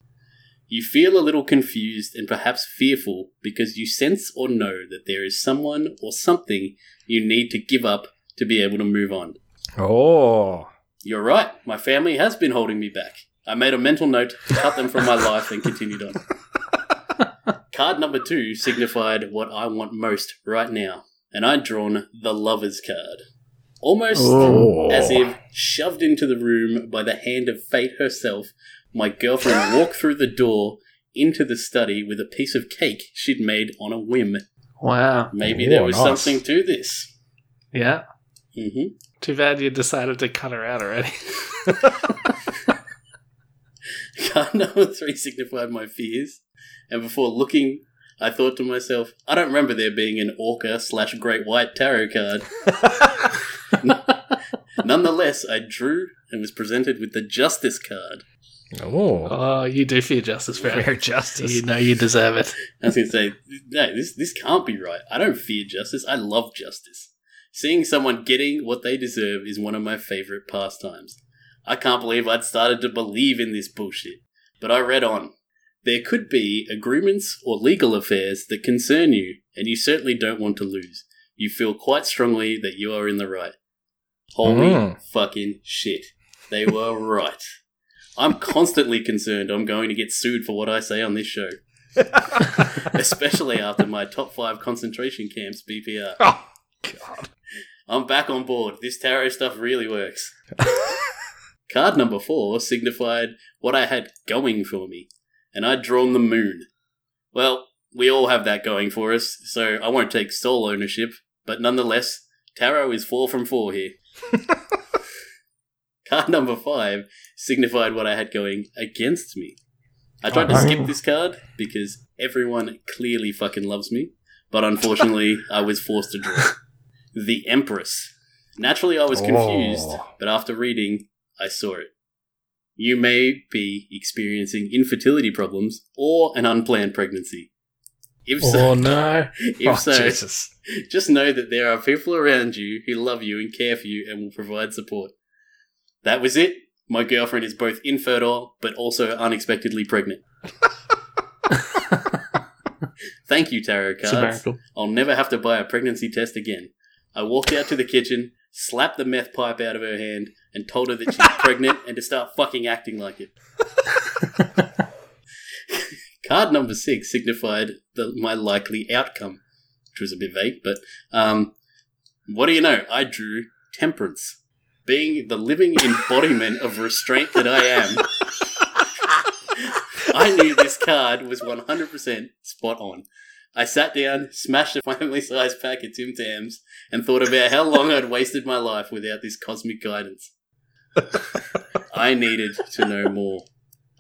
You feel a little confused and perhaps fearful because you sense or know that there is someone or something you need to give up to be able to move on. Oh. You're right, my family has been holding me back. I made a mental note to cut them from my life and continued on. Card number two signified what I want most right now, and I'd drawn the Lover's card. Almost Oh. as if shoved into the room by the hand of fate herself, my girlfriend walked through the door into the study with a piece of cake she'd made on a whim. Wow. Maybe Oh, there was nice. something to this. Yeah. hmm Too bad you decided to cut her out already. Card number three signified my fears, and before looking, I thought to myself, I don't remember there being an Orca slash Great White tarot card. Nonetheless, I drew and was presented with the Justice card. Oh. oh, you do fear justice, Brad. Fair justice. You know you deserve it. I was going to say, no, this, this can't be right. I don't fear justice. I love justice. Seeing someone getting what they deserve is one of my favorite pastimes. I can't believe I'd started to believe in this bullshit. But I read on. There could be agreements or legal affairs that concern you, and you certainly don't want to lose. You feel quite strongly that you are in the right. Holy Mm. fucking shit. They were right. I'm constantly concerned I'm going to get sued for what I say on this show especially after my top five concentration camps BPR. Oh, God. I'm back on board. This tarot stuff really works. Card number four signified what I had going for me, and I'd drawn the moon. Well, we all have that going for us, so I won't take sole ownership, but nonetheless, tarot is four from four here. card number five signified what I had going against me. I tried to skip this card because everyone clearly fucking loves me, but unfortunately, I was forced to draw. The Empress. Naturally, I was oh. confused, Oh. but after reading, I saw it. You may be experiencing infertility problems or an unplanned pregnancy. If so, Oh no. if Oh, so Jesus. just know that there are people around you who love you and care for you and will provide support. That was it. My girlfriend is both infertile but also unexpectedly pregnant. Thank you, tarot cards. I'll never have to buy a pregnancy test again. I walked out to the kitchen, slapped the meth pipe out of her hand, and told her that she's pregnant and to start fucking acting like it. Card number six signified the, my likely outcome, which was a bit vague, but um, what do you know? I drew temperance. Being the living embodiment of restraint that I am, I knew this card was 100% spot on. I sat down, smashed a family sized pack of Tim Tams, and thought about how long I'd wasted my life without this cosmic guidance. I needed to know more.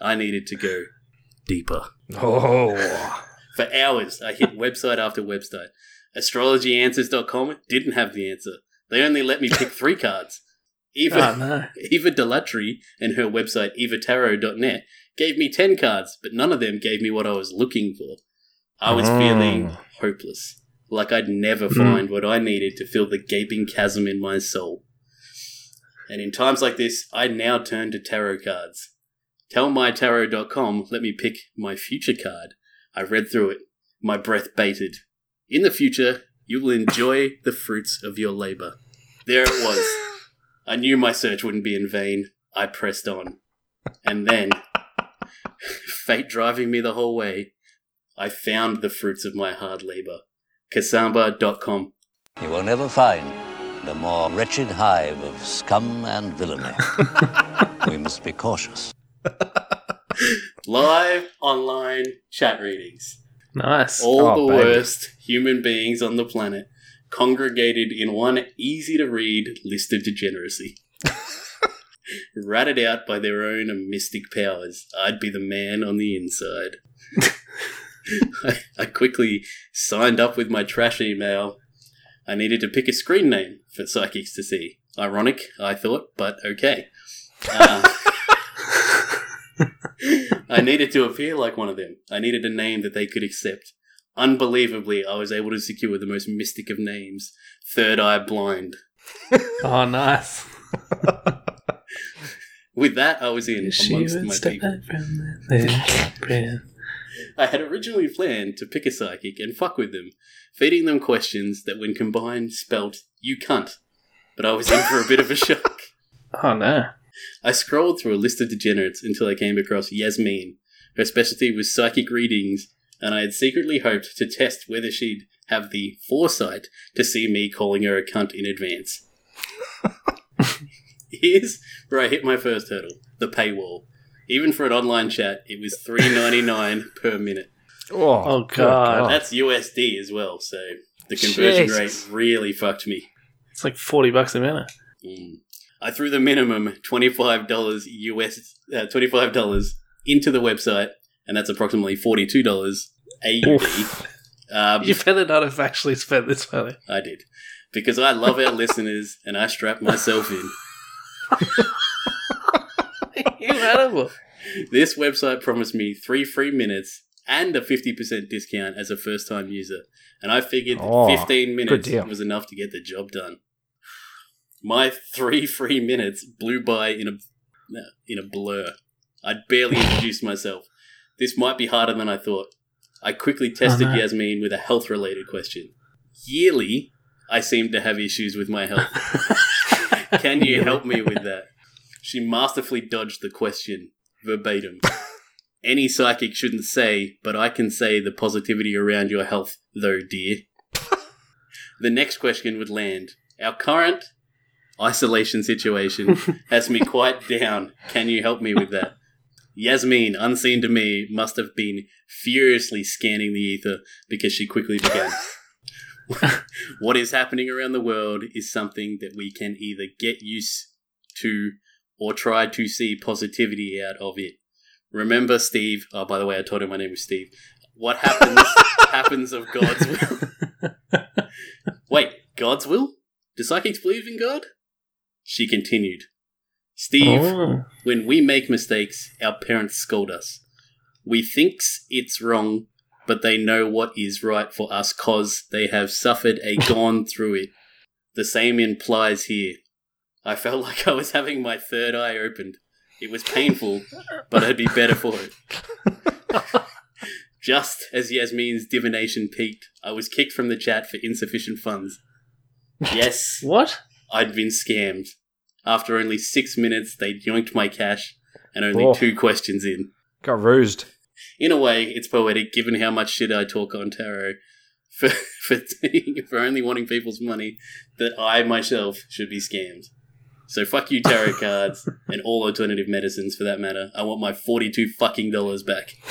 I needed to go deeper. Oh. For hours, I hit website after website. AstrologyAnswers.com didn't have the answer. They only let me pick three cards. Eva, Oh no. Eva Delatry and her website evatarot.net gave me 10 cards, but none of them gave me what I was looking for. I was Mm. feeling hopeless, like I'd never find what I needed to fill the gaping chasm in my soul. And in times like this, I now turn to tarot cards. TellMyTarot.com let me pick my future card. I read through it, my breath baited. In the future, you will enjoy the fruits of your labor. There it was. I knew my search wouldn't be in vain. I pressed on. And then, fate driving me the whole way, I found the fruits of my hard labor. Kasamba.com. You will never find and a more wretched hive of scum and villainy. we must be cautious. Live online chat readings. Nice. All Oh, the baby. worst human beings on the planet congregated in one easy to read list of degeneracy. Ratted out by their own mystic powers, I'd be the man on the inside. I, I quickly signed up with my trash email. I needed to pick a screen name for psychics to see. Ironic, I thought, but okay. Uh, I needed to appear like one of them. I needed a name that they could accept. Unbelievably, I was able to secure the most mystic of names Third Eye Blind. Oh, nice. With that, I was in She amongst would my step people. back from the thing. I had originally planned to pick a psychic and fuck with them, feeding them questions that, when combined, spelt "you cunt." But I was in for a bit of a shock. Oh no. I scrolled through a list of degenerates until I came across Yasmin. Her specialty was psychic readings, and I had secretly hoped to test whether she'd have the foresight to see me calling her a cunt in advance. Here's where I hit my first hurdle the paywall. Even for an online chat, it was three ninety nine per minute. Oh, Oh, good God. That's USD as well, so the conversion Jesus. rate really fucked me. It's like 40 bucks a minute. Mm. I threw the minimum twenty five dollars US uh, twenty five dollars into the website, and that's approximately forty two dollars AUD. Um, You better not have actually spent this money. I did because I love our listeners, and I strapped myself in. Incredible. This website promised me three free minutes and a fifty percent discount as a first time user, and I figured that Oh, fifteen minutes was enough to get the job done. My three free minutes blew by in a in a blur. I'd barely introduced myself. This might be harder than I thought. I quickly tested Oh, no. Yasmin with a health related question. Yearly, I seem to have issues with my health. Can you help me with that? She masterfully dodged the question verbatim. Any psychic shouldn't say, but I can say the positivity around your health, though, dear. the next question would land. Our current isolation situation has me quite down. Can you help me with that? Yasmin, unseen to me, must have been furiously scanning the ether because she quickly began. what is happening around the world is something that we can either get used to or try to see positivity out of it. Remember, Steve. Oh, by the way, I told him my name was Steve. What happens happens of God's will. Wait, God's will? Do psychics believe in God? She continued. Steve, Oh. when we make mistakes, our parents scold us. We thinks it's wrong, but they know what is right for us cause they have suffered a gone through it. The same implies here. I felt like I was having my third eye opened. It was painful, but I'd be better for it. Just as Yasmin's divination peaked, I was kicked from the chat for insufficient funds. Yes, What? I'd been scammed. After only six minutes, they yoinked my cash, and only Oh. two questions in. Got roosed. In a way, it's poetic given how much shit I talk on tarot for for, for only wanting people's money that I myself should be scammed. So fuck you, tarot cards, and all alternative medicines for that matter. I want my forty-two fucking dollars back.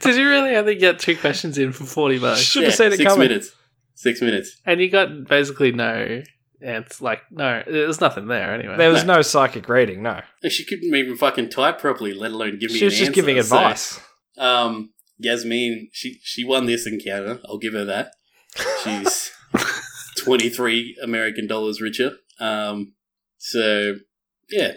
Did you really only get two questions in for 40 bucks? Should have seen it six coming. minutes. Six minutes. And you got basically no answer. Like, no, there's nothing there anyway. There was no psychic reading, no. She couldn't even fucking type properly, let alone give me. She was an just answer, giving so- advice. Um, Yasmin, she she won this encounter. I'll give her that. She's twenty three American dollars richer. Um, so yeah.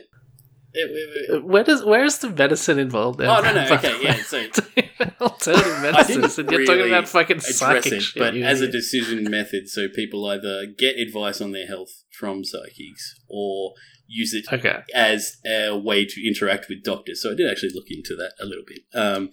It- it- it- Where does where's the medicine involved there? oh no no okay yeah. So alternative medicines, and you're talking about fucking psychic it, shit. but as a decision method, so people either get advice on their health from psychics or use it okay, as a way to interact with doctors. So I did actually look into that a little bit. Um,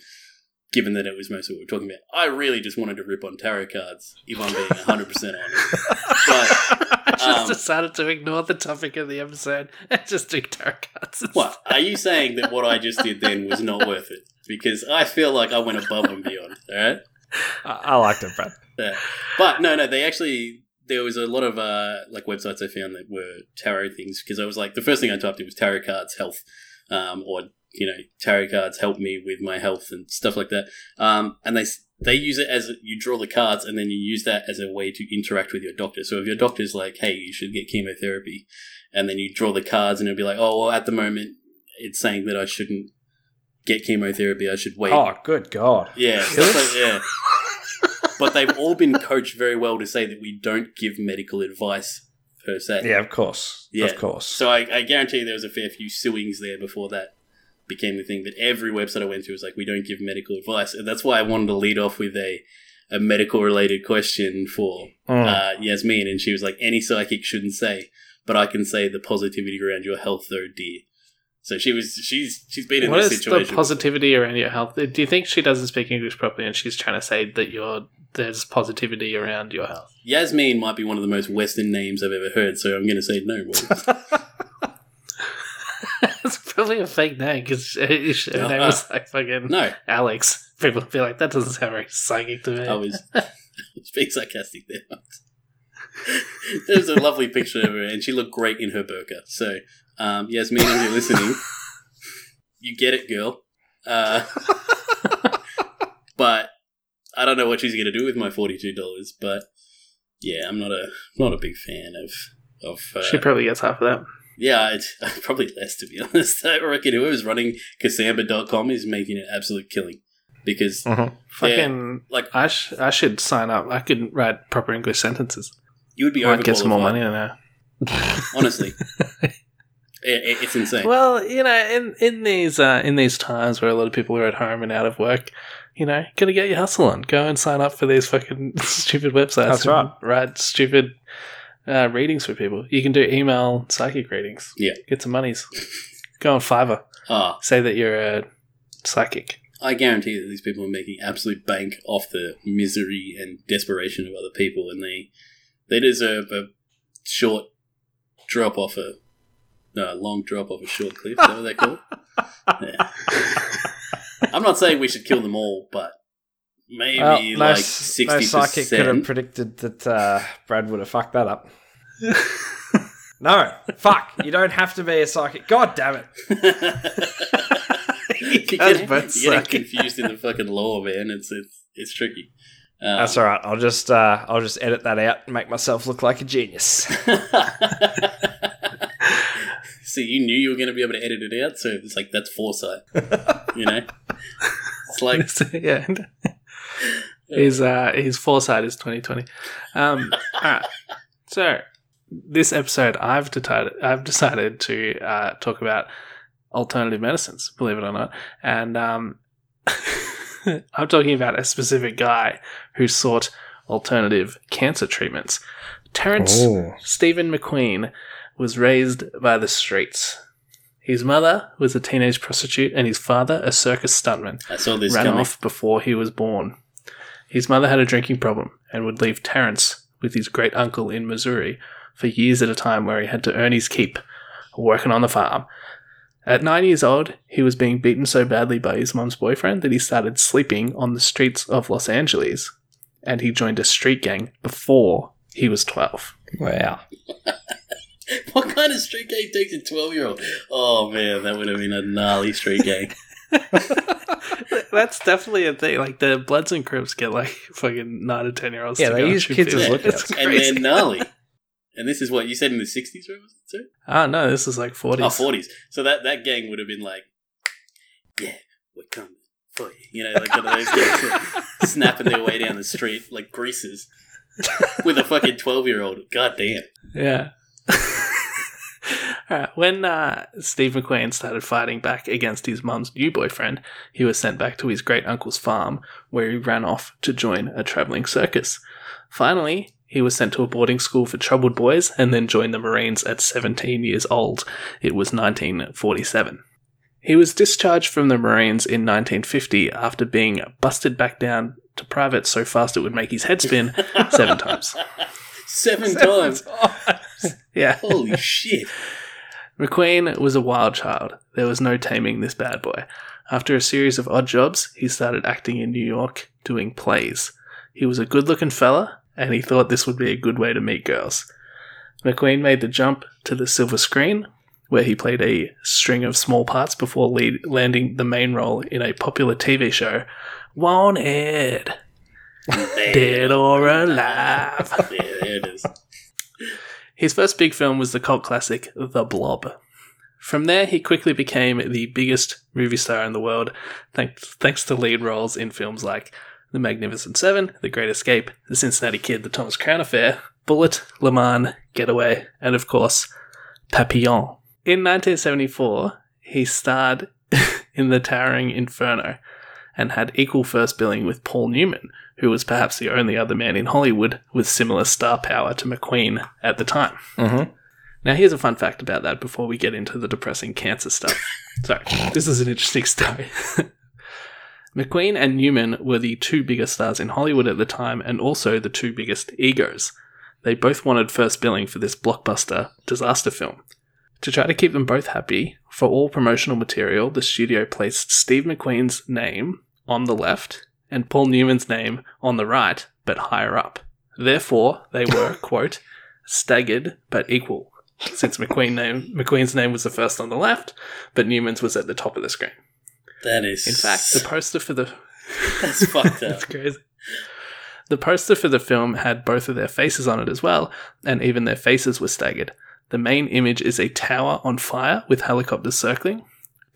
given that it was mostly what we're talking about, I really just wanted to rip on tarot cards, if I'm being 100% honest. But, I just um, decided to ignore the topic of the episode and just do tarot cards. what? Are you saying that what I just did then was not worth it? Because I feel like I went above and beyond, alright? I, I liked it, Brad. Yeah. But no, no, they actually there was a lot of uh, like websites I found that were tarot things because I was like the first thing I typed in was tarot cards health, um, or you know tarot cards help me with my health and stuff like that. Um, and they they use it as you draw the cards and then you use that as a way to interact with your doctor. So if your doctor's like, hey, you should get chemotherapy, and then you draw the cards and it'll be like, oh well, at the moment it's saying that I shouldn't get chemotherapy. I should wait. Oh, good God. Yeah, like, yeah. but they've all been coached very well to say that we don't give medical advice per se. Yeah, of course. Yeah. Of course. So I, I guarantee there was a fair few suings there before that became the thing. But every website I went to was like, we don't give medical advice, and that's why I wanted to lead off with a a medical related question for Mm. uh, Yasmin, and she was like, any psychic shouldn't say, but I can say the positivity around your health, though, dear. So she was she's she's been in What this is situation. the positivity around your health? Do you think she doesn't speak English properly and she's trying to say that you're there's positivity around your health? Yasmin might be one of the most Western names I've ever heard, so I'm going to say no. Boys. probably a fake name because her name was like fucking no, Alex. People would be like, that doesn't sound very psychic to me. I was, I was being sarcastic there. There's a lovely picture of her, and she looked great in her burqa. So, um, Yasmin, if you're listening, you get it, girl. Uh, but I don't know what she's going to do with my forty-two dollars. But yeah, I'm not a not a big fan of of. Uh, she probably gets half of that. Yeah, it's probably less to be honest. I reckon whoever's running Kasamba.com is making an absolute killing because Mhm. Fucking, like I, sh- I should sign up. I could write proper English sentences. you would be I might get some more money than that. Honestly, it, it- it's insane. Well, you know, in in these uh, in these times where a lot of people are at home and out of work, you know, gotta get your hustle on. Go and sign up for these fucking stupid websites. That's and right. Write stupid uh, readings for people. You can do email psychic readings. Yeah. Get some monies. Go on Fiverr. Ah, Say that you're a psychic. I guarantee that these people are making absolute bank off the misery and desperation of other people, and they they deserve a short drop off a no, a long drop off a short cliff. Is that what they call? it? Yeah. I'm not saying we should kill them all, but maybe Well, no, like sixty no psychic could have predicted that uh, Brad would have fucked that up. no, fuck. You don't have to be a psychic. God damn it. you get, you're getting confused in the fucking law, man. It's it's it's tricky. Um, That's all right. I'll just uh, I'll just edit that out and make myself look like a genius. See, you knew you were going to be able to edit it out, so it's like that's foresight. you know, it's like yeah. his uh his foresight is twenty twenty. Um alright. So this episode I've decided I've decided to uh talk about alternative medicines, believe it or not. And um I'm talking about a specific guy who sought alternative cancer treatments. Terence Stephen McQueen was raised by the streets. His mother was a teenage prostitute and his father a circus stuntman I saw this ran coming. off before he was born. His mother had a drinking problem and would leave Terence with his great uncle in Missouri for years at a time where he had to earn his keep, working on the farm. At nine years old, he was being beaten so badly by his mom's boyfriend that he started sleeping on the streets of Los Angeles, and he joined a street gang before he was 12. Wow. What kind of street gang takes a twelve-year-old? Oh man, that would have been a gnarly street gang. That's definitely a thing. Like, the Bloods and Crips get like fucking 9 to 10 year olds. Yeah, to they go and use shoot kids as people. lookouts. And crazy. they're gnarly. And this is what you said in the sixties, right? Was it too? Ah, no, this is like 40s. Oh, 40s. So that, that gang would have been like, yeah, we're coming for you. You know, like one of those gangs that snapping their way down the street like greasers with a fucking 12 year old. God damn. Yeah. When uh, Steve McQueen started fighting back against his mum's new boyfriend, he was sent back to his great uncle's farm, where he ran off to join a traveling circus. Finally, he was sent to a boarding school for troubled boys and then joined the Marines at 17 years old. It was 1947. He was discharged from the Marines in 1950 after being busted back down to private so fast it would make his head spin seven times. Seven, times. Yeah. Holy shit. McQueen was a wild child. There was no taming this bad boy. After a series of odd jobs, he started acting in New York, doing plays. He was a good looking fella, and he thought this would be a good way to meet girls. McQueen made the jump to the silver screen, where he played a string of small parts before lead- landing the main role in a popular TV show, Wanted, Dead or Alive. Yeah, there it is. His first big film was the cult classic The Blob. From there, he quickly became the biggest movie star in the world, thanks, thanks to lead roles in films like The Magnificent Seven, The Great Escape, The Cincinnati Kid, The Thomas Crown Affair, Bullitt, Le Mans, Getaway, and of course, Papillon. In 1974, he starred in The Towering Inferno and had equal first billing with Paul Newman, who was perhaps the only other man in Hollywood with similar star power to McQueen at the time. Mm-hmm. Now, here's a fun fact about that before we get into the depressing cancer stuff. Sorry, this is an interesting story. McQueen and Newman were the two biggest stars in Hollywood at the time and also the two biggest egos. They both wanted first billing for this blockbuster disaster film. To try to keep them both happy, for all promotional material, the studio placed Steve McQueen's name on the left and Paul Newman's name on the right, but higher up. Therefore, they were, quote, staggered but equal, since McQueen name, McQueen's name was the first on the left, but Newman's was at the top of the screen. That is. In fact, the poster for the that's fucked that's crazy. The poster for the film had both of their faces on it as well, and even their faces were staggered. The main image is a tower on fire with helicopters circling.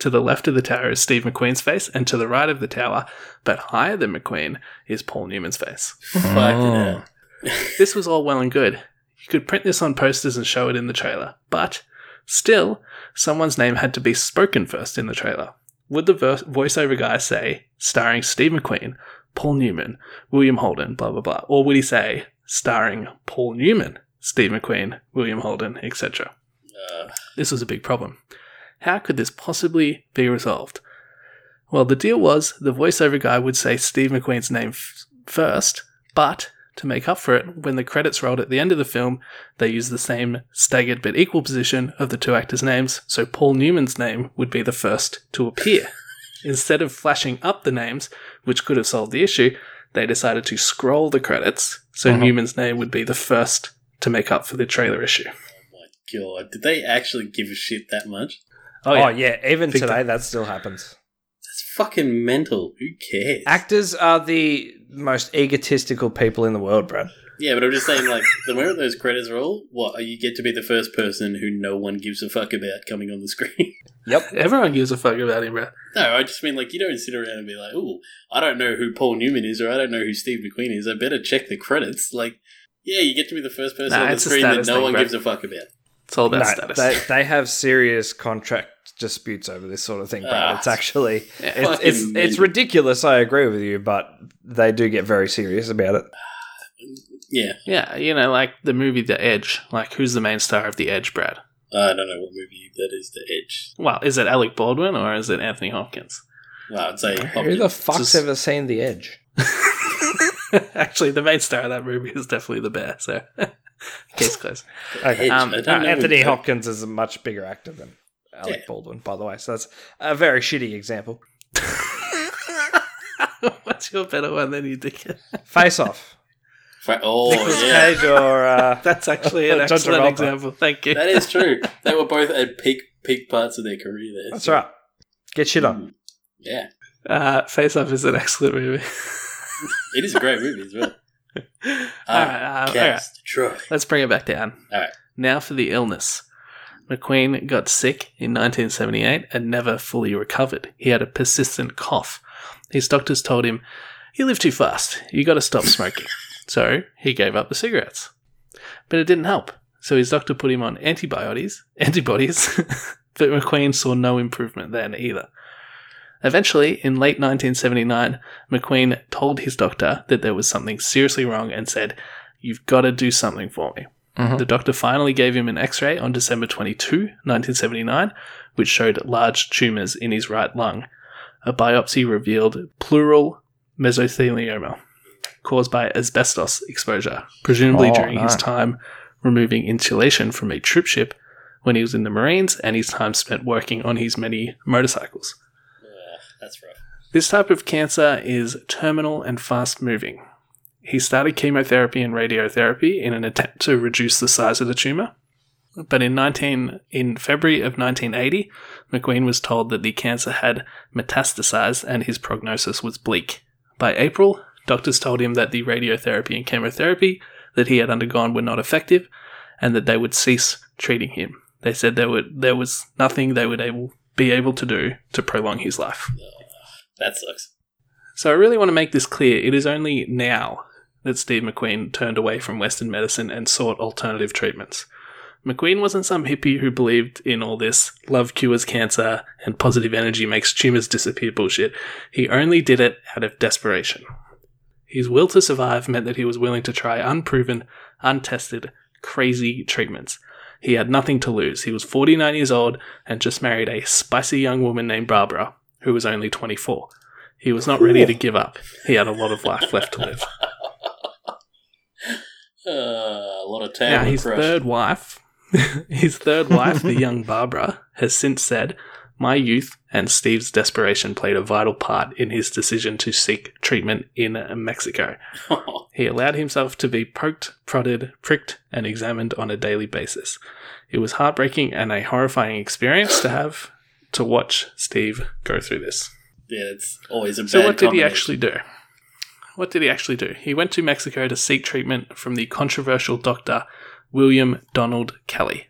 To the left of the tower is Steve McQueen's face, and to the right of the tower, but higher than McQueen, is Paul Newman's face. Fuck it. This was all well and good. You could print this on posters and show it in the trailer, but still, someone's name had to be spoken first in the trailer. Would the ver- voiceover guy say, starring Steve McQueen, Paul Newman, William Holden, blah blah blah, or would he say, starring Paul Newman, Steve McQueen, William Holden, etc.? Uh, This was a big problem. How could this possibly be resolved? Well, the deal was the voiceover guy would say Steve McQueen's name f- first, but to make up for it, when the credits rolled at the end of the film, they used the same staggered but equal position of the two actors' names, so Paul Newman's name would be the first to appear. Instead of flashing up the names, which could have solved the issue, they decided to scroll the credits, so uh-huh. Newman's name would be the first to make up for the trailer issue. Oh my god, did they actually give a shit that much? Oh, oh yeah, even Big today time. that still happens. That's fucking mental. Who cares? Actors are the most egotistical people in the world, bro. yeah, but I'm just saying, like, the moment those credits roll, what you get to be the first person who no one gives a fuck about coming on the screen. Yep, everyone gives a fuck about him, bro. no, I just mean like you don't sit around and be like, "Oh, I don't know who Paul Newman is, or I don't know who Steve McQueen is. I better check the credits." Like, yeah, you get to be the first person Nah, on the screen that no thing, one bro. gives a fuck about. It's all about No, status. they, they have serious contract disputes over this sort of thing, Brad. Ah, it's actually Yeah. it's, it's, it's ridiculous. I agree with you, but they do get very serious about it. Yeah, yeah, you know, like the movie The Edge. Like, who's the main star of The Edge, Brad? I don't know what movie that is. The Edge. Well, is it Alec Baldwin or is it Anthony Hopkins? Well, I'd say Who the fuck's Just- ever seen The Edge? Actually, the main star of that movie is definitely the bear. So, case closed. Okay. Um, I don't Uh, know Anthony Hopkins is a much bigger actor than Alec Yeah. Baldwin, by the way. So that's a very shitty example. What's your better one than you dickhead? Face Off. Fra- Oh, Nicolas yeah. Cage or uh, That's actually an excellent Travolta. example. Thank you. That is true. they were both at peak peak parts of their career there. that's so- right. Get shit on. Mm. Yeah, Uh, Face Off is an excellent movie. it is a great movie as well. all right, uh, all right. Cast, Troy. Let's bring it back down. All right. Now for the illness. McQueen got sick in 1978 and never fully recovered. He had a persistent cough. His doctors told him, You live too fast. You got to stop smoking. so he gave up the cigarettes. But it didn't help. So his doctor put him on antibiotics, antibodies, but McQueen saw no improvement then either. Eventually, in late 1979, McQueen told his doctor that there was something seriously wrong and said, You've got to do something for me. Mm-hmm. The doctor finally gave him an x ray on December 22, 1979, which showed large tumours in his right lung. A biopsy revealed pleural mesothelioma caused by asbestos exposure, presumably Oh, during his time removing insulation from a troop ship when he was in the Marines and his time spent working on his many motorcycles. That's rough. This type of cancer is terminal and fast moving. He started chemotherapy and radiotherapy in an attempt to reduce the size of the tumor. But in 19 in February of 1980, McQueen was told that the cancer had metastasized and his prognosis was bleak. By April, doctors told him that the radiotherapy and chemotherapy that he had undergone were not effective and that they would cease treating him. They said there would there was nothing they would able be able to do to prolong his life. That sucks. So I really want to make this clear. It is only now that Steve McQueen turned away from Western medicine and sought alternative treatments. McQueen wasn't some hippie who believed in all this love cures cancer and positive energy makes tumors disappear bullshit. He only did it out of desperation. His will to survive meant that he was willing to try unproven, untested, crazy treatments. He had nothing to lose. He was 49 years old and just married a spicy young woman named Barbara, who was only 24. He was not ready to give up. He had a lot of life left to live. Uh, a lot of town Now, his crush. third wife, his third wife, the young Barbara, has since said, "My youth and Steve's desperation played a vital part in his decision to seek treatment in Mexico. He allowed himself to be poked, prodded, pricked, and examined on a daily basis. It was heartbreaking and a horrifying experience to have to watch Steve go through this." yeah, it's always a So, what did he actually do? What did he actually do? He went to Mexico to seek treatment from the controversial doctor William Donald Kelley.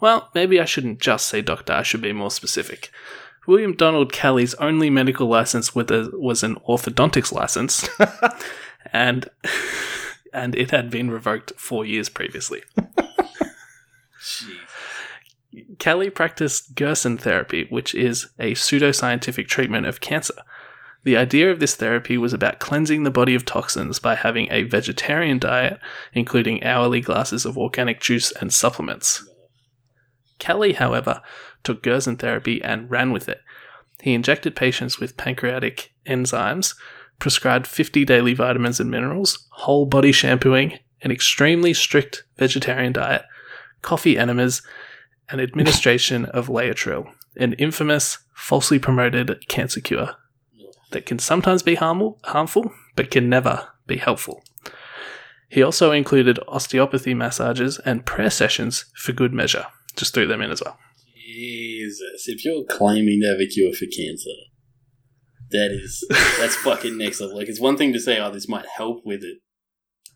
Well, maybe I shouldn't just say doctor, I should be more specific. William Donald Kelley's only medical license with a, was an orthodontics license, and and it had been revoked four years previously. Jeez. Kelley practiced Gerson therapy, which is a pseudoscientific treatment of cancer. The idea of this therapy was about cleansing the body of toxins by having a vegetarian diet, including hourly glasses of organic juice and supplements. Kelley, however, took Gerson therapy and ran with it. He injected patients with pancreatic enzymes, prescribed 50 daily vitamins and minerals, whole body shampooing, an extremely strict vegetarian diet, coffee enemas, and administration of Laetrile, an infamous, falsely promoted cancer cure that can sometimes be harmful, harmful but can never be helpful. He also included osteopathy massages and prayer sessions for good measure. Just threw them in as well. Jesus, if you're claiming to have a cure for cancer, that is that's fucking next level. Like it's one thing to say, "Oh, this might help with it,"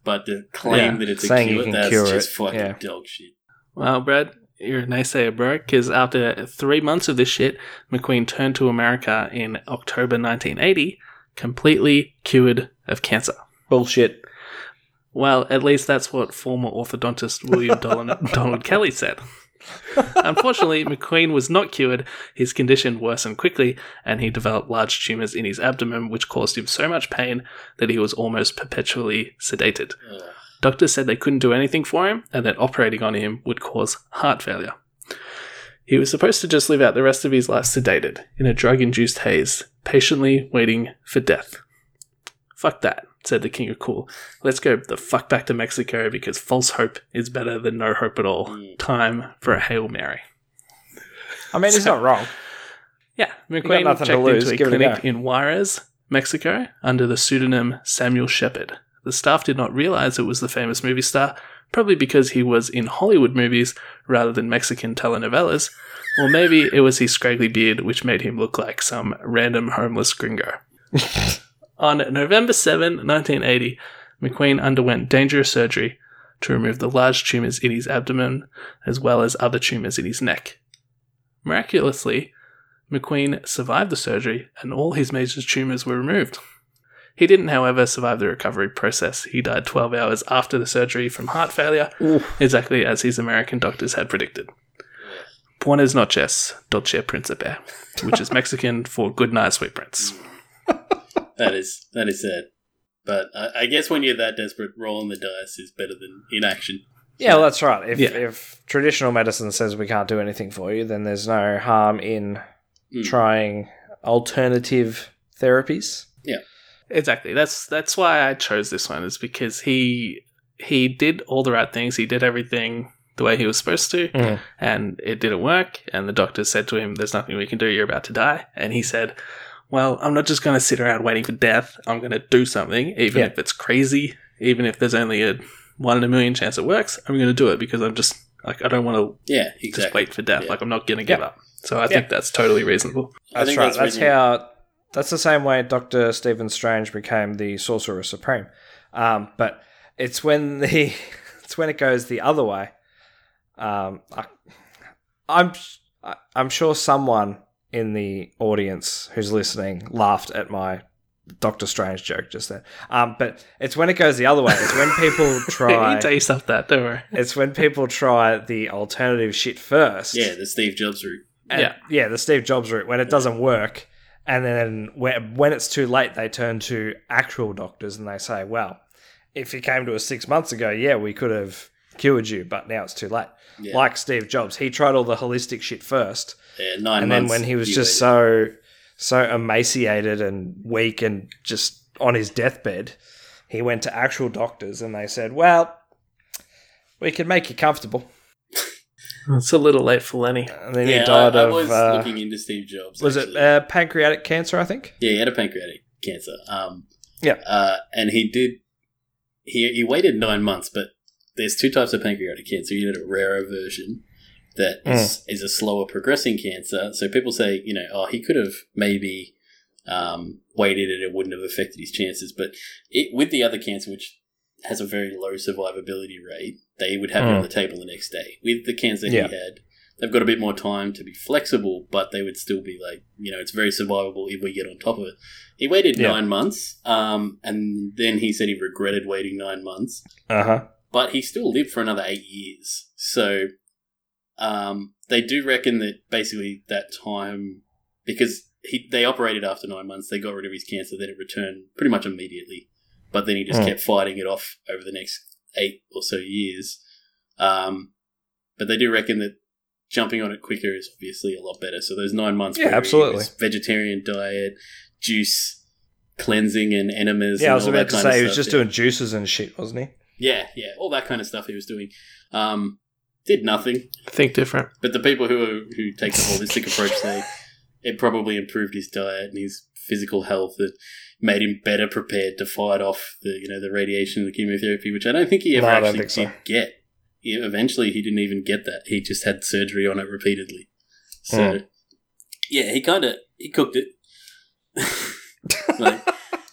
but to claim Yeah, that it's a cure, that's cure just it, fucking yeah. dog shit. Well, Brad, you're a naysayer, bro, because after three months of this shit, McQueen turned to America in October 1980, completely cured of cancer. Bullshit. Well, at least that's what former orthodontist William Donald, Donald Kelley said. Unfortunately, McQueen was not cured. His condition worsened quickly, and he developed large tumors in his abdomen, which caused him so much pain that he was almost perpetually sedated. Ugh. Doctors said they couldn't do anything for him, and that operating on him would cause heart failure. He was supposed to just live out the rest of his life sedated, in a drug induced haze, patiently waiting for death. Fuck that, said the King of Cool. Let's go the fuck back to Mexico because false hope is better than no hope at all. Mm. Time for a Hail Mary. I mean, he's not wrong. Yeah, McQueen checked lose, into a it a clinic in Juarez, Mexico, under the pseudonym Samuel Shepard. The staff did not realize it was the famous movie star, probably because he was in Hollywood movies rather than Mexican telenovelas, or maybe it was his scraggly beard which made him look like some random homeless gringo. On November 7, 1980, McQueen underwent dangerous surgery to remove the large tumors in his abdomen as well as other tumors in his neck. Miraculously, McQueen survived the surgery and all his major tumors were removed. He didn't, however, survive the recovery process. He died 12 hours after the surgery from heart failure, exactly as his American doctors had predicted. Buenas noches, Dolce Principe, which is Mexican for good night, sweet prince. That is that is sad. But I, I guess when you're that desperate, rolling the dice is better than inaction. Yeah, well, that's right. If, Yeah. if traditional medicine says we can't do anything for you, then there's no harm in Mm. trying alternative therapies. Exactly. That's that's why I chose this one is because he he did all the right things. He did everything the way he was supposed to, Mhm. and it didn't work. And the doctor said to him, "There's nothing we can do. You're about to die." And he said, well, I'm not just going to sit around waiting for death. I'm going to do something, even Yeah. if it's crazy, even if there's only a one in a million chance it works. I'm going to do it because I'm just like I don't want to Yeah, just wait for death. Yeah. Like I'm not going to give Yeah. up. So I think that's totally reasonable. I That's right. that's That's, how. That's the same way Doctor Stephen Strange became the Sorcerer Supreme. Um, but it's when the it's when it goes the other way. Um, I, I'm I- I'm sure someone in the audience who's listening laughed at my Doctor Strange joke just then. Um, but it's when it goes the other way. It's when people try. you tell yourself that. Don't worry. it's when people try the alternative shit first. Yeah, the Steve Jobs route. And- Yeah. yeah, the Steve Jobs route when it doesn't work, and then when, when it's too late, they turn to actual doctors and they say, "Well, if you came to us six months ago, yeah, we could have cured you, but now it's too late." Yeah. Like Steve Jobs, he tried all the holistic shit first, Yeah, nine and then when he was just so so emaciated and weak and just on his deathbed, he went to actual doctors and they said, "Well, we can make you comfortable." It's a little late for Lenny. And then yeah, he died I, I of was uh, looking into Steve Jobs. was actually. it uh, pancreatic cancer? I think. Yeah, he had a pancreatic cancer. Um, Yeah. Uh, and he did. He he waited nine months, but there's two types of pancreatic cancer. You had a rarer version that is, is a slower progressing cancer. So people say, you know, oh, he could have maybe um, waited and it wouldn't have affected his chances. But it, with the other cancer, which has a very low survivability rate, they would have it Mm. on the table the next day. With the cancer Yeah. he had, they've got a bit more time to be flexible, but they would still be like, you know, it's very survivable if we get on top of it. He waited Yeah. nine months, um, and then he said he regretted waiting nine months, Uh huh. but he still lived for another eight years. So um, they do reckon that basically that time, because he, they operated after nine months, they got rid of his cancer, then it returned pretty much immediately. But then he just Hmm. kept fighting it off over the next eight or so years. Um, but they do reckon that jumping on it quicker is obviously a lot better. So those nine months, Yeah, absolutely. was vegetarian diet, juice, cleansing, and enemas. Yeah, I was all about that to say he was just yeah. doing juices and shit, wasn't he? Yeah, yeah, all that kind of stuff he was doing. Um, did nothing. Think different. But the people who are, who take the holistic approach say it probably improved his diet and his physical health that made him better prepared to fight off the you know the radiation and the chemotherapy, which I don't think he ever No, I don't actually think so. did get. He, eventually, he didn't even get that. He just had surgery on it repeatedly. So, Hmm. yeah, he kind of he cooked it. like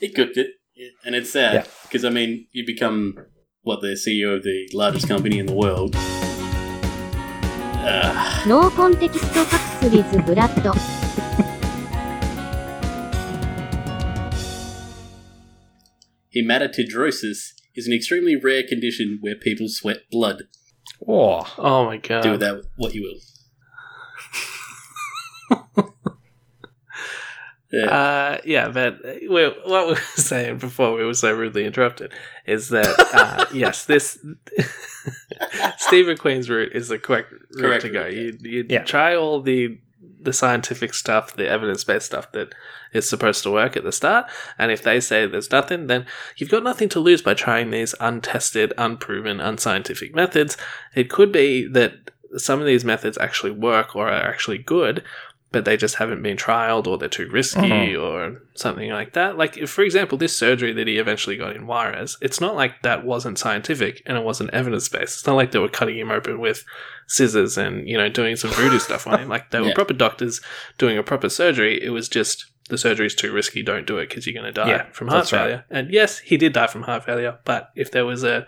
he cooked it, and it's sad Yeah. because I mean, you become what the CEO of the largest company in the world. Uh, ノーコンテキストファクスリズブラッド Hematidrosis is an extremely rare condition where people sweat blood. Oh, Oh my god. Do with that what you will. yeah. Uh, yeah, but what we were saying before we were so rudely interrupted is that uh, yes, this Steve McQueen's route is the correct route Correct to go. route, You you Yeah. try all the the scientific stuff, the evidence based stuff that is supposed to work at the start, and if they say there's nothing, then you've got nothing to lose by trying these untested, unproven, unscientific methods. It could be that some of these methods actually work or are actually good, but they just haven't been trialed or they're too risky Mhm. or something like that. Like, if, for example, this surgery that he eventually got in Juarez, it's not like that wasn't scientific and it wasn't evidence based. It's not like they were cutting him open with scissors and, you know, doing some voodoo stuff on him. Like, they were Yeah. proper doctors doing a proper surgery. It was just the surgery's too risky, don't do it because you're going to die Yeah, from heart that's right. failure. And yes, he did die from heart failure, but if there was a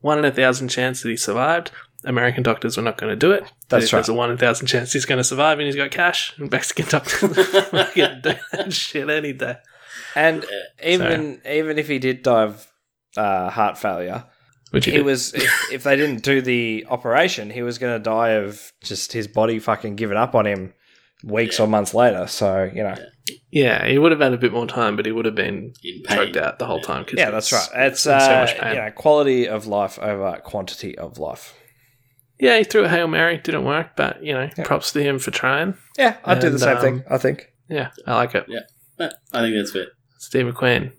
one in a thousand chance that he survived, American doctors were not going to do it. That's if There's a one in thousand chance he's going to survive and he's got cash. And Mexican doctors fucking do that shit any day. and Yeah. even even if he did die of uh, heart failure, Which he, he did. was if, if they didn't do the operation, he was going to die of just his body fucking giving up on him weeks Yeah. or months later. So you know, Yeah, he would have had a bit more time, but he would have been In choked out the whole Yeah. time. 'cause yeah, that's right. It's in uh, so much pain. you know quality of life over quantity of life. Yeah, he threw a hail mary, didn't work, but you know, Yeah. props to him for trying. Yeah, I'd do the same um, thing. I think. Yeah, I like it. Yeah, I think that's fair. Steve McQueen.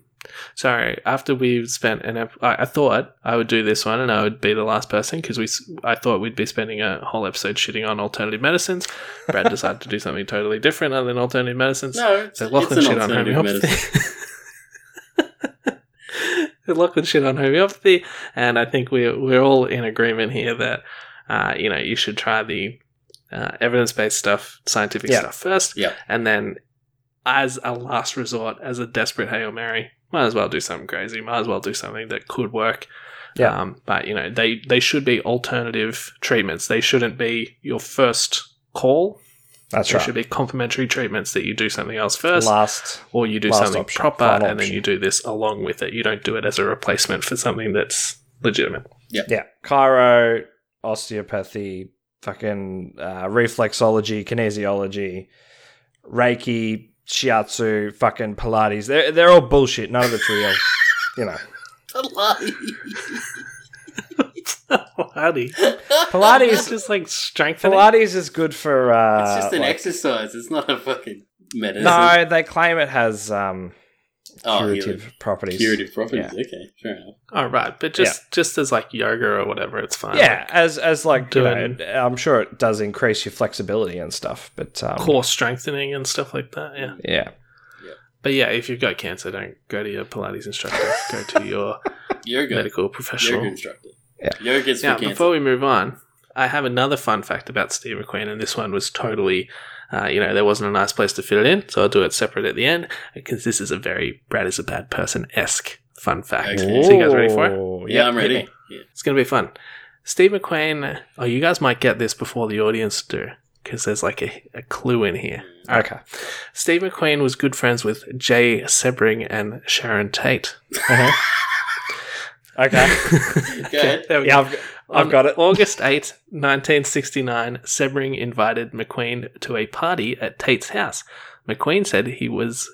Sorry, after we've spent an, ep- I, I thought I would do this one, and I would be the last person because we, s- I thought we'd be spending a whole episode shitting on alternative medicines. Brad decided to do something totally different other than alternative medicines. No, it's, So it's Lachlan an shit on alternative homeopathy. medicine. Lachlan shit on homeopathy, and I think we're we're all in agreement here that uh, you know you should try the uh, evidence based stuff, scientific Yeah. stuff first, Yeah. and then as a last resort, as a desperate hail mary, might as well do something crazy. Might as well do something that could work. Yeah. Um, but you know they they should be alternative treatments. They shouldn't be your first call. That's There right. should be complementary treatments that you do something else first Last. or you do something option, proper final and then you do this along with it. You don't do it as a replacement for something that's legitimate. Yeah. Chiro, osteopathy, fucking uh, reflexology, kinesiology, Reiki, shiatsu, fucking Pilates. They're, they're all bullshit. None of it's real. you know. Pilates. Pilates- It's just like strengthening. Pilates is good for. Uh, It's just an like- exercise. It's not a fucking medicine. No, they claim it has um, oh, curative healing. properties. curative properties. Yeah. Okay, fair enough. Oh, right. But just just as like yoga or whatever, it's fine. Yeah, as as like you know, Doing- I'm sure it does increase your flexibility and stuff. But um, core strengthening and stuff like that. Yeah. yeah, But yeah, if you've got cancer, don't go to your Pilates instructor. go to your Yoga. medical professional. Yoga instructor. Yeah. Yoga's for Now, cancer. before we move on, I have another fun fact about Steve McQueen, and this one was totally, uh, you know, there wasn't a nice place to fit it in, so I'll do it separate at the end because this is a very Brad is a bad person esque fun fact. Okay. So you guys ready for it? Yeah, yep, I'm ready. Yeah. It's going to be fun. Steve McQueen, oh, you guys might get this before the audience do because there's like a, a clue in here. Okay. Steve McQueen was good friends with Jay Sebring and Sharon Tate. Uh-huh. Okay. Go ahead. There we Yeah, go. I've, I've got it. August 8, 1969, Sebring invited McQueen to a party at Tate's house. McQueen said he was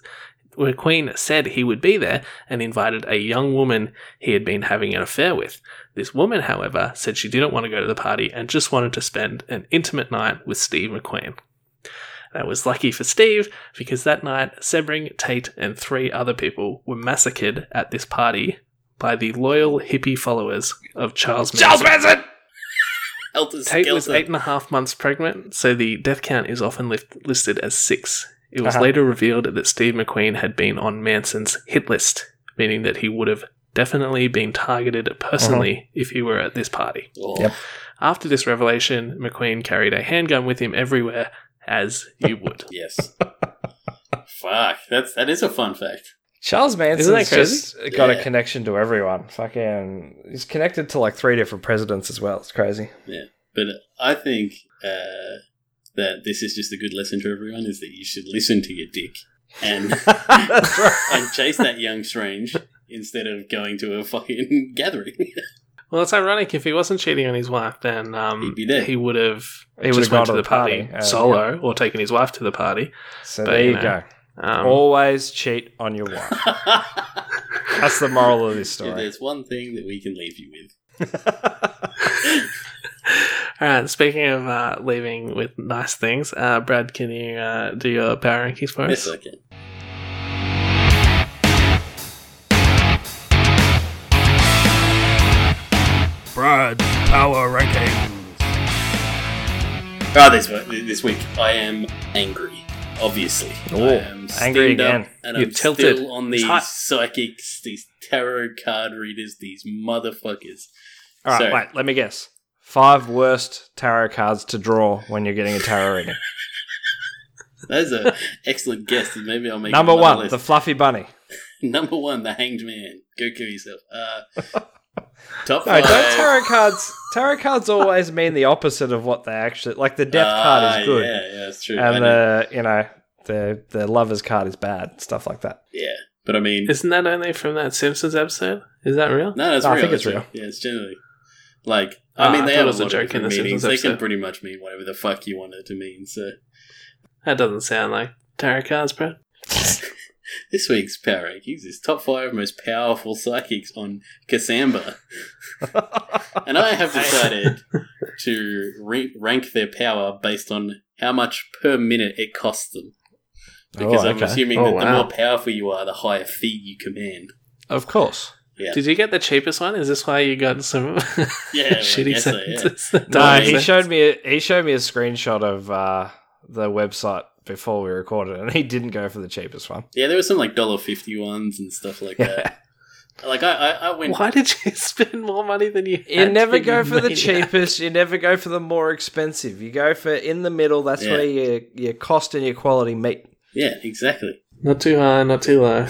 McQueen said he would be there and invited a young woman he had been having an affair with. This woman, however, said she didn't want to go to the party and just wanted to spend an intimate night with Steve McQueen. That was lucky for Steve because that night Sebring, Tate, and three other people were massacred at this party by the loyal hippie followers of Charles Manson. Charles Manson. Helter Tate was eight and a half months pregnant, so the death count is often lif- listed as six. It was Uh-huh. later revealed that Steve McQueen had been on Manson's hit list, meaning that he would have definitely been targeted personally if he were at this party. Oh, Yep. After this revelation, McQueen carried a handgun with him everywhere, as you would. Yes. Fuck. That's that is a fun fact. Charles Manson Isn't Manson's that just got a connection to everyone. Fucking, he's connected to like three different presidents as well. It's crazy. Yeah, but I think uh, that this is just a good lesson to everyone: is that you should listen to your dick and That's right. and chase that young strange instead of going to a fucking gathering. Well, it's ironic. If he wasn't cheating on his wife, then um, He'd be dead. he would have He would just have gone to to the the party, party, uh, solo or taken his wife to the party. So But, there you you know. go. Um, Always cheat on your wife. That's the moral of this if story. there's one thing that we can leave you with, All right. Speaking of uh, leaving with nice things, uh, Brad, can you uh, do your power rankings for us? yes, I can. Brad's Power Rankings. Oh, this this week I am angry. Obviously, am angry again. and You're I'm tilted. still on these psychics, these tarot card readers, these motherfuckers. All right, So- wait, let me guess. Five worst tarot cards to draw when you're getting a tarot reading. That's an excellent guess. and Maybe I'll make Number one, list. the fluffy bunny. Number one, the Hanged Man. Go kill yourself. Uh, top No, five. don't tarot cards. Tarot cards always mean the opposite of what they actually like. The death card Ah, is good, Yeah, yeah, that's true. I and know. the you know the the lovers card is bad. Stuff like that. yeah, but I mean, Isn't that only from that Simpsons episode? Is that real? no, that's No, I real. think it's that's real. Yeah, it's generally like. I Ah, mean, they thought have it was a a joke of in the meanings. Simpsons They can pretty much mean whatever the fuck you want it to mean. So That doesn't sound like tarot cards, Brad. This week's power rankings is top five most powerful psychics on Kasamba, and I have decided to re- rank their power based on how much per minute it costs them. Because Oh, I'm okay. assuming Oh, that the more powerful you are, the higher fee you command. Of course. Yeah. Did you get the cheapest one? Is this why you got some Yeah, I shitty guess so, yeah. sentences? No, he make showed me a, he showed me a screenshot of uh, the website before we recorded, and he didn't go for the cheapest one. Yeah, there were some like dollar fifty ones and stuff like that. Like I, I, I went. Why did you spend more money than you? You had never go you for the cheapest. You never go for the more expensive. You go for in the middle. That's Yeah. where your your cost and your quality meet. Yeah, exactly. Not too high, not too low.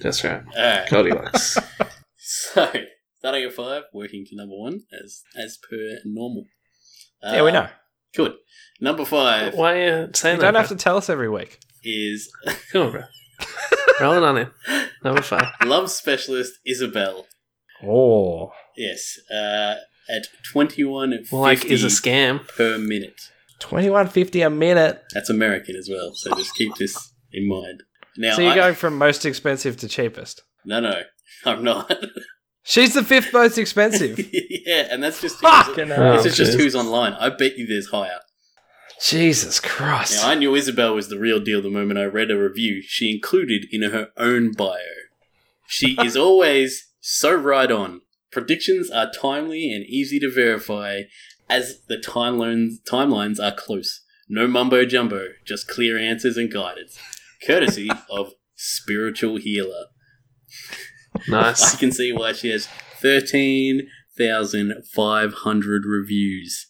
That's right. All right. Goldilocks. So starting at five, working to number one as as per normal. yeah, we Uh, know. Good. Number five Why are you saying You that? don't have bro? to tell us every week. is Come on, bro. Rolling on in. Number five. love specialist Isabel. Oh, Yes, uh, at twenty one Well, like, is a scam. per minute. twenty one fifty a minute. That's American as well, so just keep this in mind. Now, so you're I- going from most expensive to cheapest. no, no, I'm not. She's the fifth most expensive. yeah, and that's just Fucking Oh, hell. this is just who's online. I bet you there's higher. Jesus Christ. Now, I knew Isabel was the real deal the moment I read a review she included in her own bio. She is always so right on. Predictions are timely and easy to verify as the timelines, timelines are close. No mumbo jumbo, just clear answers and guidance. Courtesy of Spiritual Healer. I Nice. can see why she has 13,500 reviews.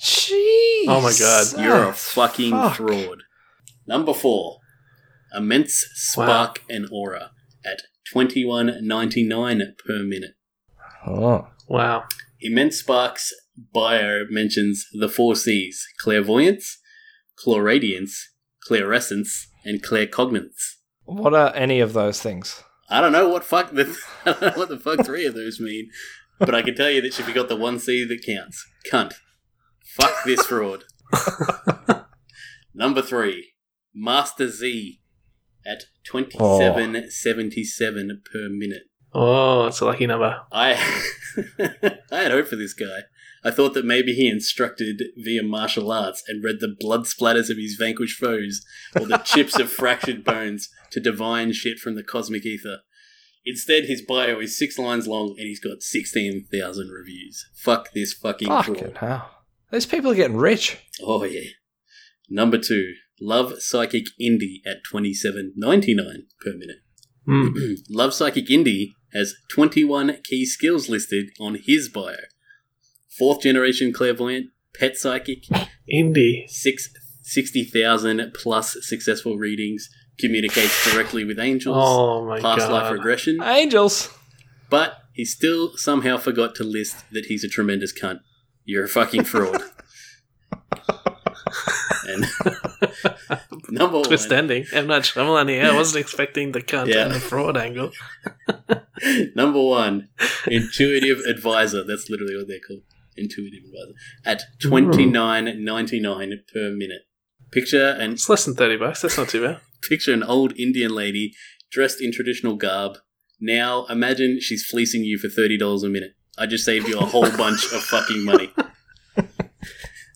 Jeez. Oh my God. You're a fucking Fuck. fraud. Number four, immense spark and aura at twenty one ninety nine per minute. Oh. Wow. Immense Spark's bio mentions the four C's: clairvoyance, clairaudience, clairsentience, and claircognizance. What are any of those things? I don't know what fuck the I don't know what the fuck three of those mean, but I can tell you that she forgot the one C that counts. Cunt. Fuck this fraud. Number three, Master Z at twenty seven oh. seventy seven per minute. Oh, it's a lucky number. I I had hope for this guy. I thought that maybe he instructed via martial arts and read the blood splatters of his vanquished foes or the chips of fractured bones to divine shit from the cosmic ether. Instead, his bio is six lines long and he's got 16,000 reviews. Fuck this fucking Fucking hell. These people are getting rich. Oh, yeah. Number two, Love Psychic Indie at 27.99 per minute. Hmm. Love Psychic Indie has 21 key skills listed on his bio. Fourth generation clairvoyant, pet psychic, Indie. six, 60,000 plus successful readings, communicates directly with angels, Oh my past life regression, Angels. but he still somehow forgot to list that he's a tremendous cunt. You're a fucking fraud. and number one Twist one, ending. M. Night Shyamalan here. I wasn't expecting the cunt Yeah. and the fraud angle. Number one, intuitive advisor. That's literally what they're called. Intuitive advisor. At twenty nine ninety nine per minute. Picture and It's less than 30 bucks. That's not too bad. picture an old Indian lady dressed in traditional garb. Now imagine she's fleecing you for thirty dollars a minute. I just saved you a whole bunch of fucking money.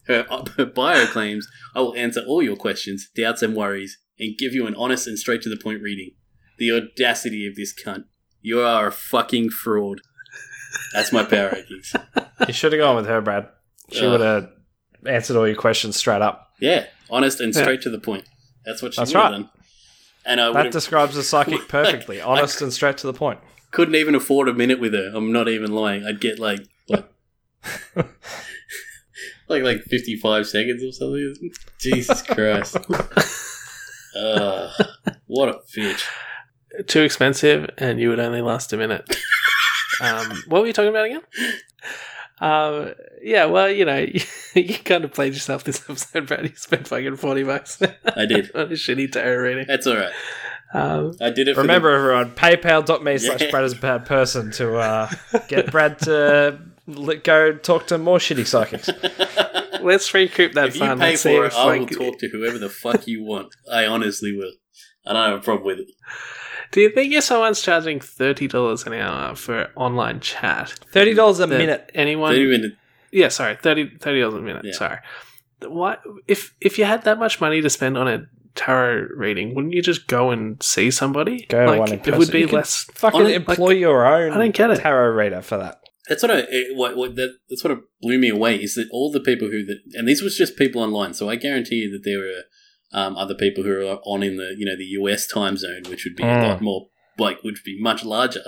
Her, uh, her bio claims, I will answer all your questions, doubts, and worries, and give you an honest and straight to the point reading. The audacity of this cunt. You are a fucking fraud. That's my power rankings. You should have gone with her, Brad. She would have answered all your questions straight up. Yeah, honest and straight to the point. That's what she That's would have right. done. And I That would've- describes the psychic perfectly. Honest and straight to the point. couldn't even afford a minute with her. I'm not even lying. I'd get like like like like 55 seconds or something. Jesus Christ. uh, what a bitch. Too expensive, and you would only last a minute. Um, what were you talking about again? Um, yeah, well, you know, you, kind of played yourself this episode, Brad. You spent fucking 40 bucks I did. on a shitty tarot reading. That's all right. Um, I did it. For Remember, everyone, paypal.me slash Brad is a bad person to uh, get Brad to let go talk to more shitty psychics. let's recoup the, that if you pay Let's see for if, it, I will like- talk to whoever the fuck you want. I honestly will. I don't have a problem with it. Do you think if someone's charging thirty dollars an hour for online chat, $30 a minute. anyone? 30 minutes. Yeah, sorry, 30 dollars a minute. Yeah. Sorry. What if if you had that much money to spend on a tarot reading, wouldn't you just go and see somebody? Go to like, one in it would be You less. Fucking Honest- employ your own I don't get it. tarot reader for that. That's what I it, what, what that, that's what blew me away is that all the people who that and these was just people online. So I guarantee you that there were um, other people who are on in the you know the US time zone, which would be a Mm. lot more like would be much larger.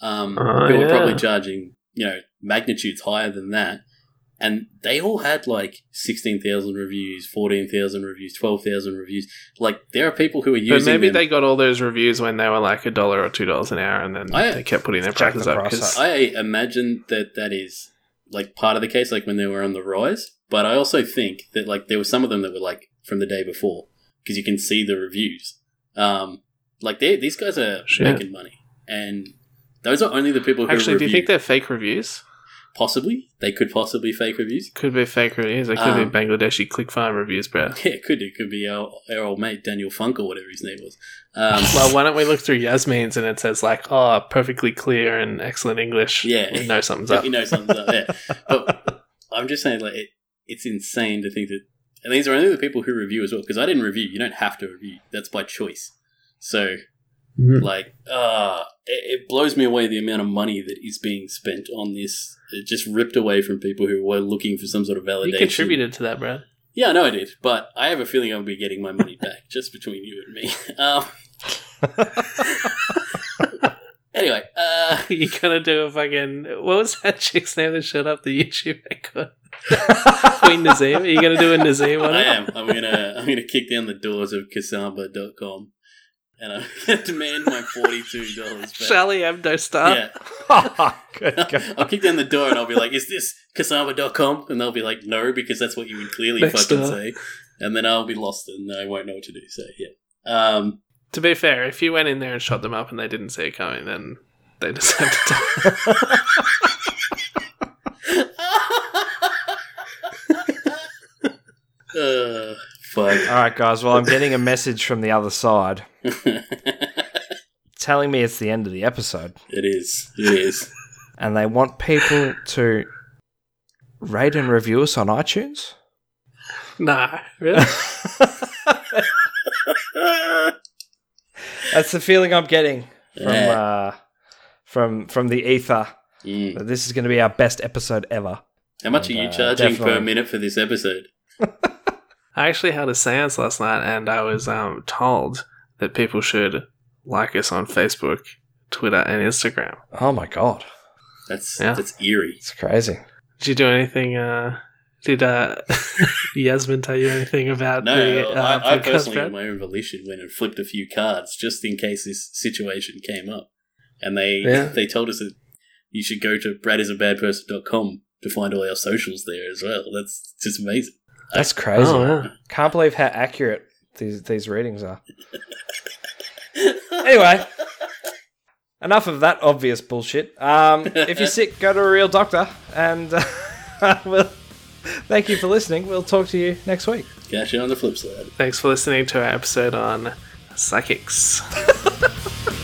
Um, Oh, who were yeah. probably charging you know magnitudes higher than that, and they all had like sixteen thousand reviews, fourteen thousand reviews, twelve thousand reviews. Like there are people who are using. But maybe them- they got all those reviews when they were like a dollar or two dollars an hour, and then I- they kept putting their Jack prices the up because. I imagine that that is like part of the case, like when they were on the rise. But I also think that like there were some of them that were like from the day before because you can see the reviews. Um, like they these guys are Shit. making money, and those are only the people who actually, do you think they're fake reviews? possibly they could possibly fake reviews? Could be fake reviews. They could Um, be Bangladeshi click farm reviews, bro. Yeah, it could it could be our, our old mate Daniel Funk or whatever his name was. Um, Well, why don't we look through Yasmin's and it says like, oh, perfectly clear and excellent English. Yeah. we know something's up. you know something's up. Yeah, but I'm just saying, like, it, it's insane to think that, and these are only the people who review as well. Because I didn't review. You don't have to review. That's by choice. So, Mhm. like, uh it, it blows me away the amount of money that is being spent on this. It just ripped away from people who were looking for some sort of validation. You contributed to that, bro. Yeah, I know I did, but I have a feeling I'll be getting my money back just between you and me. Um, anyway, uh, You're gonna do a fucking what was that chick's name that showed up the YouTube record? Queen Nazim. Are you gonna do a Nazim on I am. I'm gonna I'm gonna kick down the doors of Kasamba.com and I'm gonna demand my forty two dollars back. Charlie Hebdo star. Yeah. Good God. I'll kick down the door and I'll be like, "Is this Kasamba.com?" And they'll be like, "No," because that's what you would clearly Next fucking door. say. And then I'll be lost and I won't know what to do. So yeah. Um, To be fair, if you went in there and shot them up and they didn't see it coming, then they deserve to die. uh, fuck. All right, guys. Well, I'm getting a message from the other side telling me it's the end of the episode, it is. It is. and they want people to rate and review us on iTunes. nah, really? That's the feeling I'm getting from Yeah. uh, from from the ether. Mm. That this is going to be our best episode ever. How much are you Uh, charging per definitely. minute for this episode? I actually had a seance last night, and I was um, told that people should like us on Facebook, Twitter, and Instagram. Oh my god, That's Yeah. that's eerie. it's crazy. Did you do anything? Uh, did uh, Yasmin tell you anything about No, the uh, I, I personally, Brad? on my own volition, went and flipped a few cards just in case this situation came up. And they Yeah. they told us that you should go to bradisabadperson.com to find all our socials there as well. That's just amazing. That's crazy. Oh, yeah. Can't believe how accurate these these readings are. Anyway, enough of that obvious bullshit. Um, if you're sick, go to a real doctor, and uh, we'll. Thank you for listening. We'll talk to you next week. Catch you on the flip side. Thanks for listening to our episode on psychics.